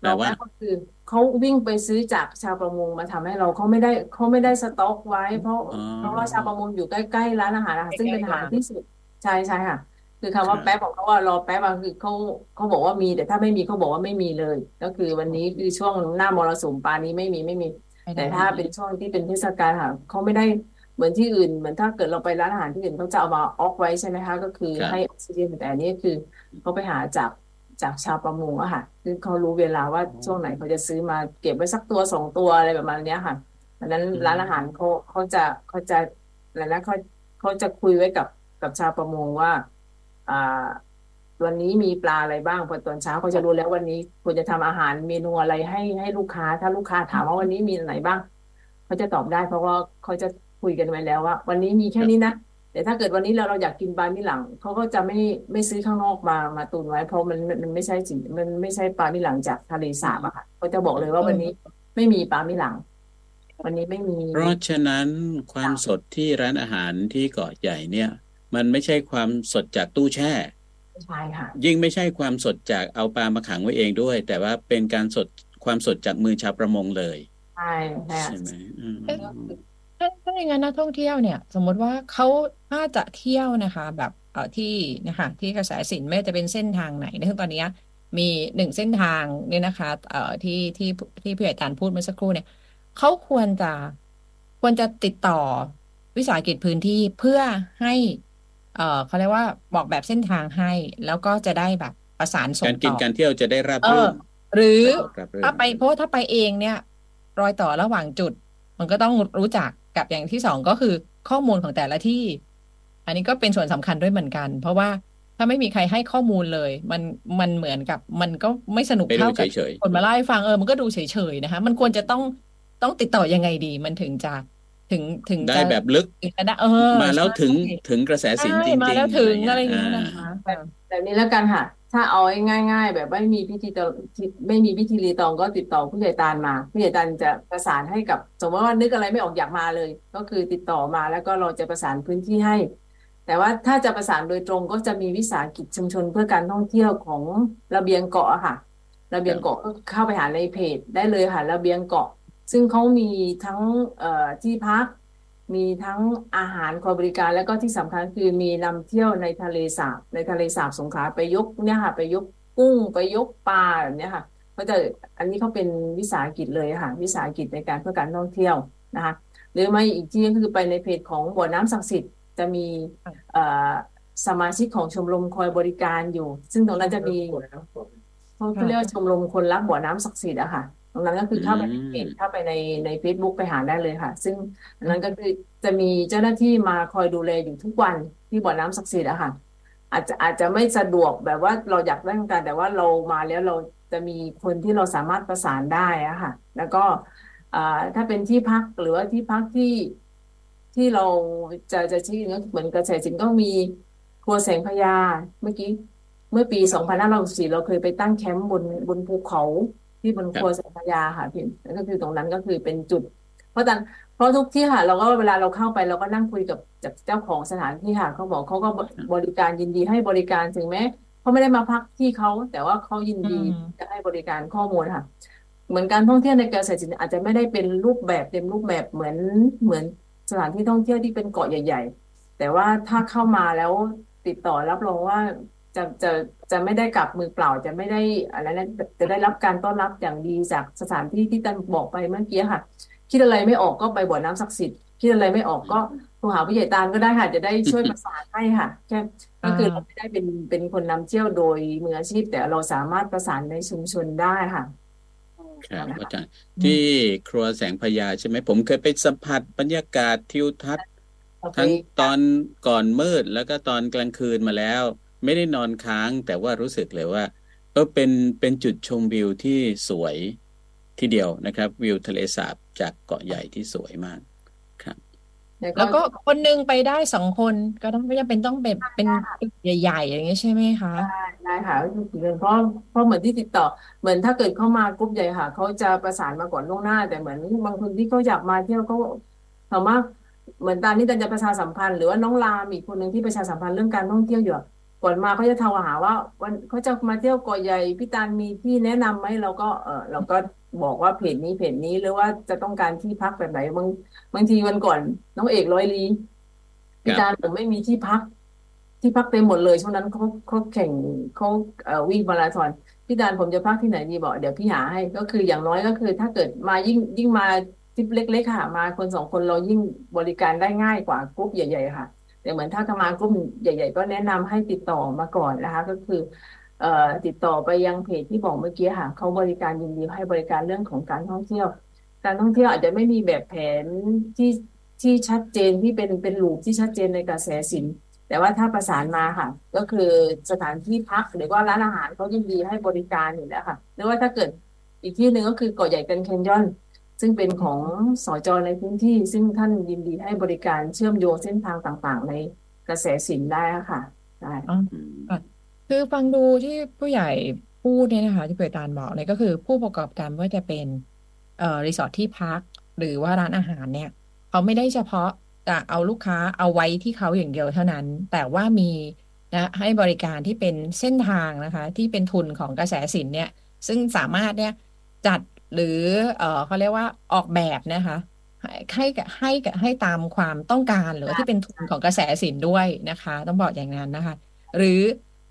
แปลรอว่าแป๊บก็คือ เขาวิ่งไปซื้อจากชาวประมงมาทำให้เราเขาไม่ได้เขาไม่ได้สต็อกไว้ เพราะอ๋อเพราะว่าชาวประมงอยู่ใกล้ๆร้านอาหารนะคะซึ่งเป็นอาหารที่สุดใช่ใช่ค่ะ คือคำว่าครับแป๊บของเขาว่ารอแป๊บอะคือเขาเขาบอกว่ามี แต่ถ้าไม่มีเขาบอกว่าไม่มีเลย ก็คือวันนี้คือช่วงหน้ามรสุมปลานี้ไม่มีไม่มีไม่ได้แต่ถ้าเป็นช่วงที่เป็นเทศกาลค่ะเขาไม่ได้เหมือนที่อื่นเหมือนถ้าเกิดเราไปร้านอาหารที่อื่นเขาจะเอามาออกไว้ใช่ไหมคะก็คือครับให้ออกซิเจนแต่อันนี้คือเขาไปหาจาก จากชาวประมงอะค่ะ คือเขารู้เวลาว่าช่วงไหนเขาจะซื้อมาเก็บไว้สักตัวสองตัวอะไรประมาณเนี้ยค่ะดังนั้นร้านอาหารเขาเขาจะเขาจะอะไรนะเขาเขาจะคุยไว้กับกับชาวประมงว่า อ่าวันนี้มีปลาอะไรบ้างพอตอนเช้าเขาจะรู้แล้ววันนี้ควรจะทำอาหารเมนูอะไรให้ให้ลูกค้า ถ้าลูกค้าถามว่าวันนี้มีอะไรบ้างเขาจะตอบได้ เพราะว่าเขาจะคุยกันไว้แล้วว่า วันนี้มีแค่นี้นะ แต่ถ้าเกิดวันนี้เราเราอยากกินปลามิหลังเขาก็จะไม่ไม่ซื้อข้างนอกมามาตุนไว้ เพราะมันมันมันไม่ใช่สิมันไม่ใช่ปลามิหลังจากทะเลสาบอะค่ะเขาจะบอกเลยว่าวันนี้ไม่มีปลามิหลัง วันนี้ไม่มี เพราะฉะนั้นความสดที่ร้านอาหารที่เกาะใหญ่เนี่ย มันไม่ใช่ความสดจากตู้แช่ใช่ค่ะ ยิ่งไม่ใช่ความสดจากเอาปลามาขังไว้เองด้วย แต่ว่าเป็นการสดความสดจากมือชาวประมงเลยใช่ใช่ค่ะใช่ไหมอืมถ้าถ้าอย่างนั้นนักท่องเที่ยวเนี่ย สมมติว่าเขาถ้าจะเที่ยวนะคะ แบบเอ่อที่นะคะที่กระแสสินไม่ว่าจะเป็นเส้นทางไหนซึ่งตอนเนี้ยมีหนึ่งเส้นทางเนี่ยนะคะเอ่อที่ที่ที่พี่ใหญ่ตาลพูดเมื่อสักครู่เนี่ยเขาควรจะควรจะติดต่อวิสาหกิจพื้นที่เพื่อให้ เอ่อเขาเรียกว่าบอกแบบเส้นทางให้ แล้วก็จะได้แบบประสานส่การงกินต่อการเที่ยวจะได้ราบเอรื่อนหรือราบรื่นถ้าไปเพราะว่าถ้าไปเองเนี่ย รอยต่อระหว่างจุด มันก็ต้องรู้จัก กับอย่างที่สองก็คือข้อมูลของแต่ละที่ อันนี้ก็เป็นส่วนสำคัญด้วยเหมือนกัน เพราะว่าถ้าไม่มีใครให้ข้อมูลเลย มันมันเหมือนกับ มันก็ไม่สนุกไปดูเท่ากับเฉยคนมาเล่าให้ฟังเออมันก็ดูเฉยๆนะคะ มันควรจะต้องต้องติดต่อยังไงดี มันถึงจะ ถึงถึงๆได้จะแบบลึกถึงจะได้เออมาแล้วถึงใช่ถึงกระแสสินจใช่ริงมาๆแล้วถึงอะอะไรไรอย่างเงี้นี้ยนะคะอ่าแบบนี้แล้วกันค่ะ ถ้าเอาให้ง่าย ๆ แบบไม่มีพิธีตองไม่มีพิธีรีตองก็ติดต่อผู้ใหญ่ตาลมาผู้ใหญ่ตาลจะประสานให้กับ สมมติว่านึกอะไรไม่ออกอยากมาเลย ก็คือติดต่อมาแล้วก็เราจะประสานพื้นที่ให้ แต่ว่าถ้าจะประสานโดยตรงก็จะมีวิสาหกิจชุมชนเพื่อการท่องเที่ยวของระเบียงเกาะอะค่ะ ระเบียงเกาะก็เข้าไปหาในเพจได้เลยค่ะระเบียงเกาะ ซึ่งเขามีทั้งเอ่อที่พัก มีทั้งอาหารคอยบริการแล้วก็ที่สำคัญคือมีนำเที่ยวในทะเลสาบในทะเลสาบสงขลาไปยกเนี่ยค่ะไปยกกุ้งไปยกปลาแบบเนี้ยค่ะก็จะอันนี้เขาเป็นวิสาหกิจเลยค่ะวิสาหกิจในการเพื่อการท่องเที่ยวนะคะหรือไม่อีกที่ก็คือไปในเพจของบ่อน้ำศักดิ์สิทธิ์จะมีเอ่อสมาชิกของชมรมคอยบริการอยู่ ซึ่งตรงนั้นจะมีเขาเขาเรียกว่าชมรมคนรักบ่อน้ำศักดิ์สิทธิ์อะค่ะ ตรงนั้นก็คือเข้าไปในเพจเข้าไปในใน Facebook ไปหาได้เลยค่ะ ซึ่งอันนั้นก็คือจะมีเจ้าหน้าที่มาคอยดูแลอยู่ทุกวันที่บ่อน้ำศักดิ์สิทธิ์อะค่ะอาจจะอาจจะไม่สะดวกแบบว่าเราอยากได้เหมือนกันแต่ว่าเรามาแล้วเราจะมีคนที่เราสามารถประสานได้อะค่ะ แล้วก็อ่าถ้าเป็นที่พักหรือว่าที่พักที่ที่เราจะจะชี้ก็เหมือนกระแสสินก็มีครัวแสงพญาเมื่อกี้ เมื่อปี 2564 เราเคยไปตั้งแคมป์บนบนภูเขา ที่บนครัวแสงพญาค่ะพี่แล้วก็คือตรงนั้นก็คือเป็นจุด เพราะตอนเพราะทุกที่ค่ะ เราก็เวลาเราเข้าไปเราก็นั่งคุยกับจากเจ้าของสถานที่ค่ะเขาบอกเขาก็บริการยินดีให้บริการถึงแม้เขาไม่ได้มาพักที่เขาแต่ว่าเขายินดีจะให้บริการข้อมูลค่ะ เหมือนการท่องเที่ยวในเกษตรศิลป์อาจจะไม่ได้เป็นรูปแบบเต็มรูปแบบเหมือนเหมือนสถานที่ท่องเที่ยวที่เป็นเกาะใหญ่ ๆ แต่ว่าถ้าเข้ามาแล้วติดต่อรับรองว่า จะจะจะไม่ได้กลับมือเปล่าจะไม่ได้อะไรนะจะได้รับการต้อนรับอย่างดีจากสถานที่ที่ตันบอกไปเมื่อกี้ค่ะ คิดอะไรไม่ออกก็ไปบ่อน้ำศักดิ์สิทธิ์คิดอะไรไม่ออกก็โทรหาผู้ใหญ่ตาลก็ได้ค่ะ จะได้ช่วยประสานให้ค่ะแค่ก็คือเราไม่ได้เป็นเป็นคนนำเที่ยวโดยมืออาชีพ แต่เราสามารถประสานในชุมชนได้ค่ะครับอาจารย์ที่ครัวแสงพญาใช่ไหมผมเคยไปสัมผัสบรรยากาศทิวทัศน์ทั้งตอนก่อนมืดแล้วก็ตอนกลางคืนมาแล้ว ไม่ได้นอนค้างแต่ว่ารู้สึกเลยว่าเออเป็นเป็นจุดชมวิวที่สวยทีเดียวนะครับ วิวทะเลสาบจากเกาะใหญ่ที่สวยมากครับ แล้วก็คนหนึงไปได้สองคนก็ต้องไม่จำเป็นต้องแบบเป็นใหญ่ๆอย่างเงี้ยใช่ไหมคะได้ได้ค่ะก็คือเพราะเพราะเหมือนที่ติดต่อ เหมือนถ้าเกิดเข้ามากรุ๊ปใหญ่ค่ะเขาจะประสานมาก่อนล่วงหน้า แต่เหมือนบางคนที่เขาอยากมาเที่ยวเขาถามว่าเหมือนตอนนี้ตันจะประชาสัมพันธ์หรือว่าน้องรามอีกคนหนึ่งที่ประชาสัมพันธ์เรื่องการท่องเที่ยวอยู่อะ ก่อนมาเขาจะโทรหาว่า วันเขาจะมาเที่ยวเกาะใหญ่พี่ตาลมีที่แนะนำไหมเราก็เออเราก็บอกว่าเพจนี้เพจนี้หรือว่าจะต้องการที่พักแบบไหนบางบางทีวันก่อนน้องเอกร้อยลีพี่ตาลผมไม่มีที่พัก ที่พักเต็มหมดเลยช่วงนั้นเขาเขาแข่งเขาเอ่อวิ่งมาราธอนพี่ดานผมจะพักที่ไหนดีบอกเดี๋ยวพี่หาให้ก็คืออย่างน้อยก็คือ ถ้าเกิดมายิ่งยิ่งมาทริปเล็ก ๆ ค่ะ มาคนสองคนเรายิ่งบริการได้ง่ายกว่ากรุ๊ปใหญ่ ๆ ค่ะ แต่เหมือนถ้าจะมากรุ๊ปใหญ่ ๆ ก็แนะนำให้ติดต่อมาก่อนนะคะ ก็คือเอ่อติดต่อไปยังเพจที่บอกเมื่อกี้ค่ะเขาบริการยินดีให้บริการเรื่องของการท่องเที่ยว การท่องเที่ยวอาจจะไม่มีแบบแผนที่ที่ชัดเจนที่เป็นเป็นรูปที่ชัดเจนในกระแสสิน แต่ว่าถ้าประสานมาค่ะ ก็คือสถานที่พักหรือว่าร้านอาหารเขายินดีให้บริการอยู่แล้วค่ะหรือว่าถ้าเกิดอีกที่หนึ่งก็คือเกาะใหญ่กันแคนยอน ซึ่งเป็นของสจในพื้นที่ ซึ่งท่านยินดีให้บริการเชื่อมโยงเส้นทางต่างๆ ในกระแสสินได้ค่ะได้อ๋ออืมคือฟังดูที่ผู้ใหญ่พูดเนี่ยนะคะที่เปิดตานบอกเนี่ยก็คือผู้ประกอบการไม่ว่าจะเป็นเอ่อรีสอร์ทที่พัก หรือว่าร้านอาหารเนี่ยเขาไม่ได้เฉพาะจะเอาลูกค้าเอาไว้ที่เขาอย่างเดียวเท่านั้น แต่ว่ามีนะให้บริการที่เป็นเส้นทางนะคะ ที่เป็นทุนของกระแสสินเนี่ย ซึ่งสามารถเนี่ยจัด หรือเออเขาเรียกว่าออกแบบนะคะให้ให้ให้ให้ตามความต้องการหรือว่าที่เป็นทุนของกระแสสินด้วยนะคะ ต้องบอกอย่างนั้นนะคะ หรือ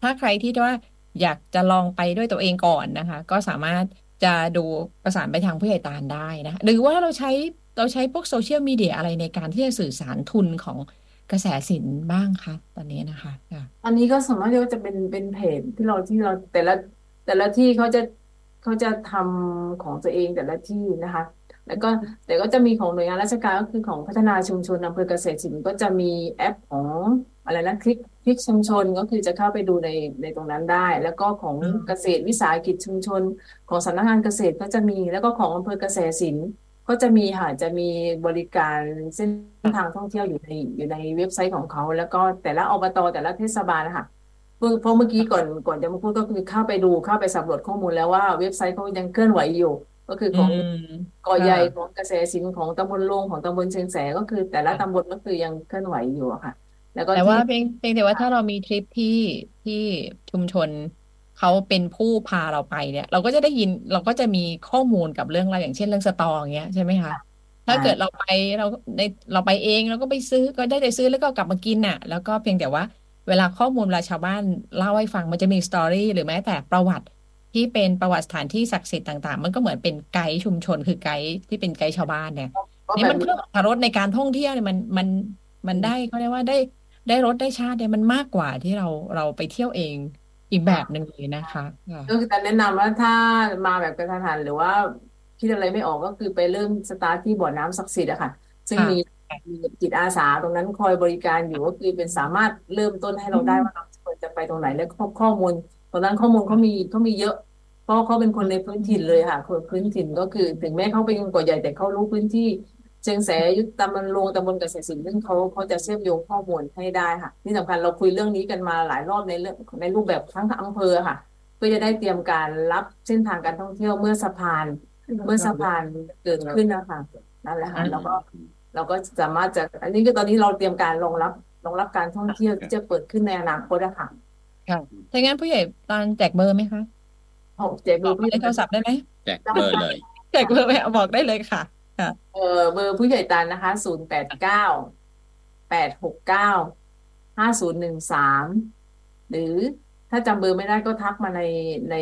ถ้าใครที่ว่าอยากจะลองไปด้วยตัวเองก่อนนะคะ ก็สามารถจะดูประสานไปทางผู้ใหญ่ตาลได้นะ หรือว่าเราใช้เราใช้พวกโซเชียลมีเดียอะไรในการที่จะสื่อสารทุนของกระแสสินบ้างคะตอนนี้นะคะค่ะอันนี้ก็สมมติว่าจะเป็นเป็นเพจที่เราที่เราแต่ละแต่ละที่เขาจะ เขาจะทำของตัวเองแต่ละที่นะคะ แล้วก็แต่ก็จะมีของหน่วยงานราชการก็คือของพัฒนาชุมชนอำเภอเกษตรศิลป์ก็จะมีแอปของอะไรนะคลิกคลิกชุมชนก็คือจะเข้าไปดูในในตรงนั้นได้ แล้วก็ของอืมเกษตรวิสาหกิจชุมชน ของสำนักงานเกษตรก็จะมี แล้วก็ของอำเภอเกษตรศิลป์ก็จะมีค่ะจะมีบริการเส้นทางท่องเที่ยวอยู่ในอยู่ในเว็บไซต์ของเขา แล้วก็แต่ละอบตแต่ละเทศบาลนะคะ เพราะเพราะเมื่อกี้ก่อนก่อนจะมาพูดก็คือเข้าไปดูเข้าไปสำรวจข้อมูลแล้วว่าเว็บไซต์เขายังเคลื่อนไหวอยู่ ก็คืออืของมเกาะใหญ่ค่ะของกระแสสินของตำบลโลงของตำบลเชียงแสก็คือ แต่ละตำบลก็คือยังเคลื่อนไหวอยู่อะค่ะ แล้วก็แต่ที่ว่าเพียงเพียงแต่ว่าถ้าเรามีทริปที่ที่ชุมชนเขาเป็นผู้พาเราไปเนี่ย เราก็จะได้ยินเราก็จะมีข้อมูลกับเรื่องอะไรอย่างเช่นเรื่องสตออย่างเงี้ยใช่ไหมคะถ้าเกิดเราไปเราในเราไปเองเราก็ไปซื้อก็ได้แต่ซื้อแล้วก็กลับมากินน่ะ แล้วก็เพียงแต่ว่า เวลาข้อมูลเวลาชาวบ้านเล่าให้ฟังมันจะมีสตอรี่หรือแม้แต่ประวัติที่เป็นประวัติสถานที่ศักดิ์สิทธิ์ต่าง ๆ มันก็เหมือนเป็นไกด์ชุมชนคือไกด์ที่เป็นไกด์ชาวบ้านเนี่ยก็นี่แบมับนเพิ่มอรรถรสในการท่องเที่ยวเนี่ยมันมันมันได้เขาเรียกว่าได้ได้รสได้ชาติเนี่ยมันมากกว่าที่เราเราไปเที่ยวเองอีกแบบหนึ่งเลยนะคะค่ะก็คือแต่แนะนำว่าถ้ามาแบบกระทันหันหรือว่าคิดอะไรไม่ออกก็คือไปเริ่มสตาร์ทที่บ่อน้ำศักดิ์สิทธิ์อะค่ะ ซึ่งค่ะมี มีจิตอาสาตรงนั้นคอยบริการอยู่ก็คือเป็นสามารถเริ่มต้นให้เราได้ว่าเราควรจะไปตรงไหนและข้อข้อมูลตรงนั้นข้อมูลเขามีเขามีเยอะ เพราะเขาเป็นคนในพื้นถิ่นเลยค่ะคนพื้นถิ่นก็คือ ถึงแม้เขาเป็นคนเกาใหญ่แต่เขารู้พื้นที่เชียงแสยุทธตำบลลงตำบลเกษตรศิลป์ซึ่งเขาเขาจะเชื่อมโยงข้อมูลให้ได้ค่ะที่สำคัญเราคุยเรื่องนี้กันมาหลายรอบในเรื่องในรูปแบบทั้งอำเภอค่ะ เพื่อจะได้เตรียมการรับเส้นทางการท่องเที่ยวเมื่อสะพาน เมื่อสะพานเกิดขึ้นนะคะนั่นแหละค่ะแล้วก็ เราก็สามารถจะ อันนี้ก็ตอนนี้เราเตรียมการรองรับรองรับการท่องเที่ยวที่จะเปิดขึ้นในอนาคตอะค่ะค่ะถ้างั้นผู้ใหญ่ตอนแจกเบอร์ไหมคะหกเจ็ดบเบออกร์ผู้ในโทรศัพท์ได้ไหมแจกเบอร์เลยแจกเบอร์ไหมเอาบอกได้เลยค่ะเออเบอร์ผู้ใหญ่ตาลนะคะศูนย์แปดเก้าแปดหกเก้าห้าศูนย์หนึ่งสามหรือถ้าจำเบอร์ไม่ได้ก็ทักมาในใน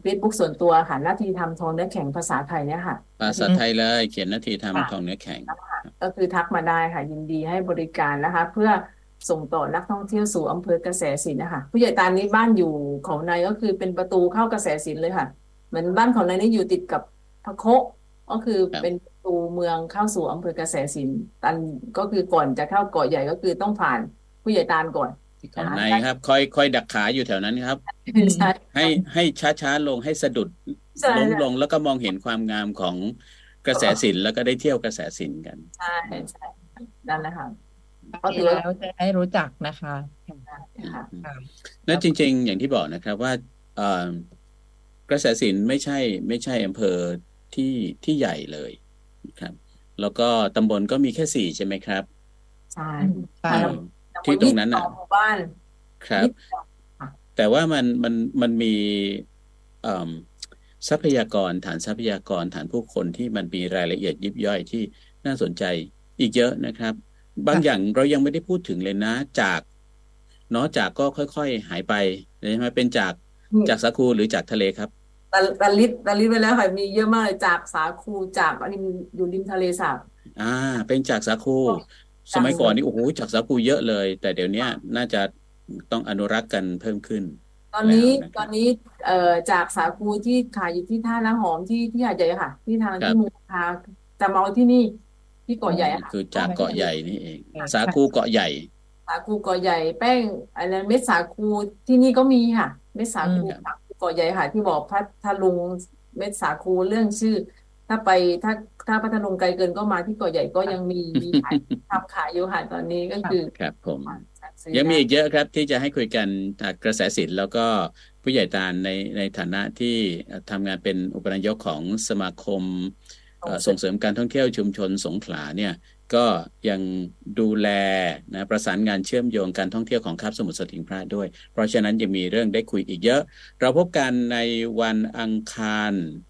เฟซบุ๊กส่วนตัวค่ะนาทีทำทองเนื้อแข็งภาษาไทยเนี่ยค่ะ ภาษาไทยเลย เขียนนาทีทำทองเนื้อแข็ง ก็คือทักมาได้ค่ะ ยินดีให้บริการนะคะ เพื่อส่งต่อนักท่องเที่ยวสู่อำเภอกระแสสินนะคะผู้ใหญ่ตาลนี้บ้านอยู่เขาในก็คือเป็นประตูเข้ากระแสสินเลยค่ะ เหมือนบ้านเขาในนี่อยู่ติดกับพะโคก็คือครับเป็นประตูเมืองเข้าสู่อำเภอกระแสสินตันก็คือก่อนจะเข้าเกาะใหญ่ก็คือต้องผ่านผู้ใหญ่ตาลก่อนของในครับคอยคอยดักขาอยู่แถวนั้นครับใช่ให้ให้ช้าๆลงให้สะดุดใช่ลงลงแล้วก็มองเห็นความงามของ กระแสสินแล้วก็ได้เที่ยวกระแสสินกันใช่ใช่นั่นแหละค่ะก็ดีถือว่าแล้วจะได้รู้จักนะคะค่ะแล้วจริง ๆ อย่างที่บอกนะครับว่าเอ่อกระแสสินไม่ใช่ ไม่ใช่อำเภอที่ที่ใหญ่เลยนะครับ แล้วก็ตำบลก็มีแค่สี่ใช่ไหมครับใช่ใช่เออที่ตรงนั้นน่ะยี่สิบสอหมู่บ้านครับยี่สิสองค่ะแต่ว่ามันมันมันมีเอิ่ม ทรัพยากรฐานทรัพยากรฐานผู้คนที่มันมีรายละเอียดยิบย่อยที่น่าสนใจอีกเยอะนะครับ บางอย่างเรายังไม่ได้พูดถึงเลยนะจากเนาะจากก็ค่อยๆหายไปใช่ไหมเป็นจากจากสาคูหรือจากทะเลครับตะตะลิดตะลิดไปแล้วค่ะมีเยอะมากเลยจากสาคูจากริมอยู่ริมทะเลสาบอ่า เป็นจากสาคู สมัยก่อนนี่โอ้โหจากสาคูเยอะเลย แต่เดี๋ยวเนี้ยน่าจะต้องอนุรักษ์กันเพิ่มขึ้น ตอนนี้แล้วนะครับตอนนี้เอ่อจากสาคูที่ขายอยู่ที่ท่าน้ำหอมที่ที่หาดใหญ่ค่ะ ที่ทางครับที่มูลคาจะมาเอาที่นี่ที่เกาะใหญ่อะค่ะคือจากเกาะใหญ่นี่เอง ค่ะสาคูเกาะใหญ่สาคูเกาะใหญ่แป้งอะไรเม็ดสาคูที่นี่ก็มีค่ะ เม็ดสาคูอืมสาคูเกาะใหญ่ค่ะ ที่บอกพัทลุงเม็ดสาคูเรื่องชื่อ ถ้าไปถ้าถ้าพัทลุงไกลเกินก็มาที่เกาะใหญ่ก็ยังมีมีขายทำขายอยู่ค่ะตอนนี้ก็คือ ครับผมซื้อ ยังมีได้อีกเยอะครับที่จะให้คุยกันจากกระแสสินแล้วก็ผู้ใหญ่ตาลในในฐานะที่ทำงานเป็นอุปนายกของสมาคมเอ่อส่งเสริมการท่องเที่ยวชุมชนสงขลาเนี่ยก็ยังดูแลนะประสานงานเชื่อมโยงการท่องเที่ยวของคาบสมุทรสติงพระด้วย เพราะฉะนั้นยังมีเรื่องได้คุยอีกเยอะ เราพบกันในวันอังคารเอ่อครับ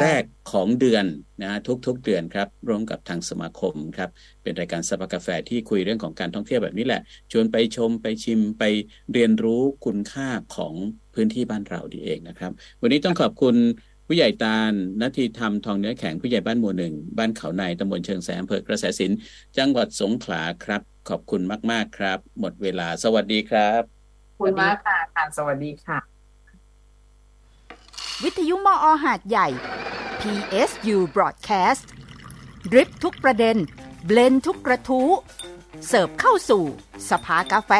แรกของเดือนนะทุกๆเดือนครับร่วมกับทางสมาคมครับเป็นรายการสปากาแฟที่คุยเรื่องของการท่องเที่ยวแบบนี้แหละ ชวนไปชมไปชิมไปเรียนรู้คุณค่าของพื้นที่บ้านเราดีเองนะครับ วันนี้ต้องขอบคุณผู้ใหญ่ตาลนาทีธรรมทองเนื้อแข็งผู้ใหญ่บ้านหมู่หนึ่งบ้านเขาในตำบลเชิงแสนอำเภอกระแสสินจังหวัดสงขลาครับ ขอบคุณมาก ๆ ครับ หมดเวลาสวัสดีครับ คุณมากค่ะสวัสดีค่ะ วิทยุมอหาดใหญ่ PSU Broadcast ดริปทุกประเด็น เบลนทุกกระทู้ เสิร์ฟเข้าสู่ สภากาแฟ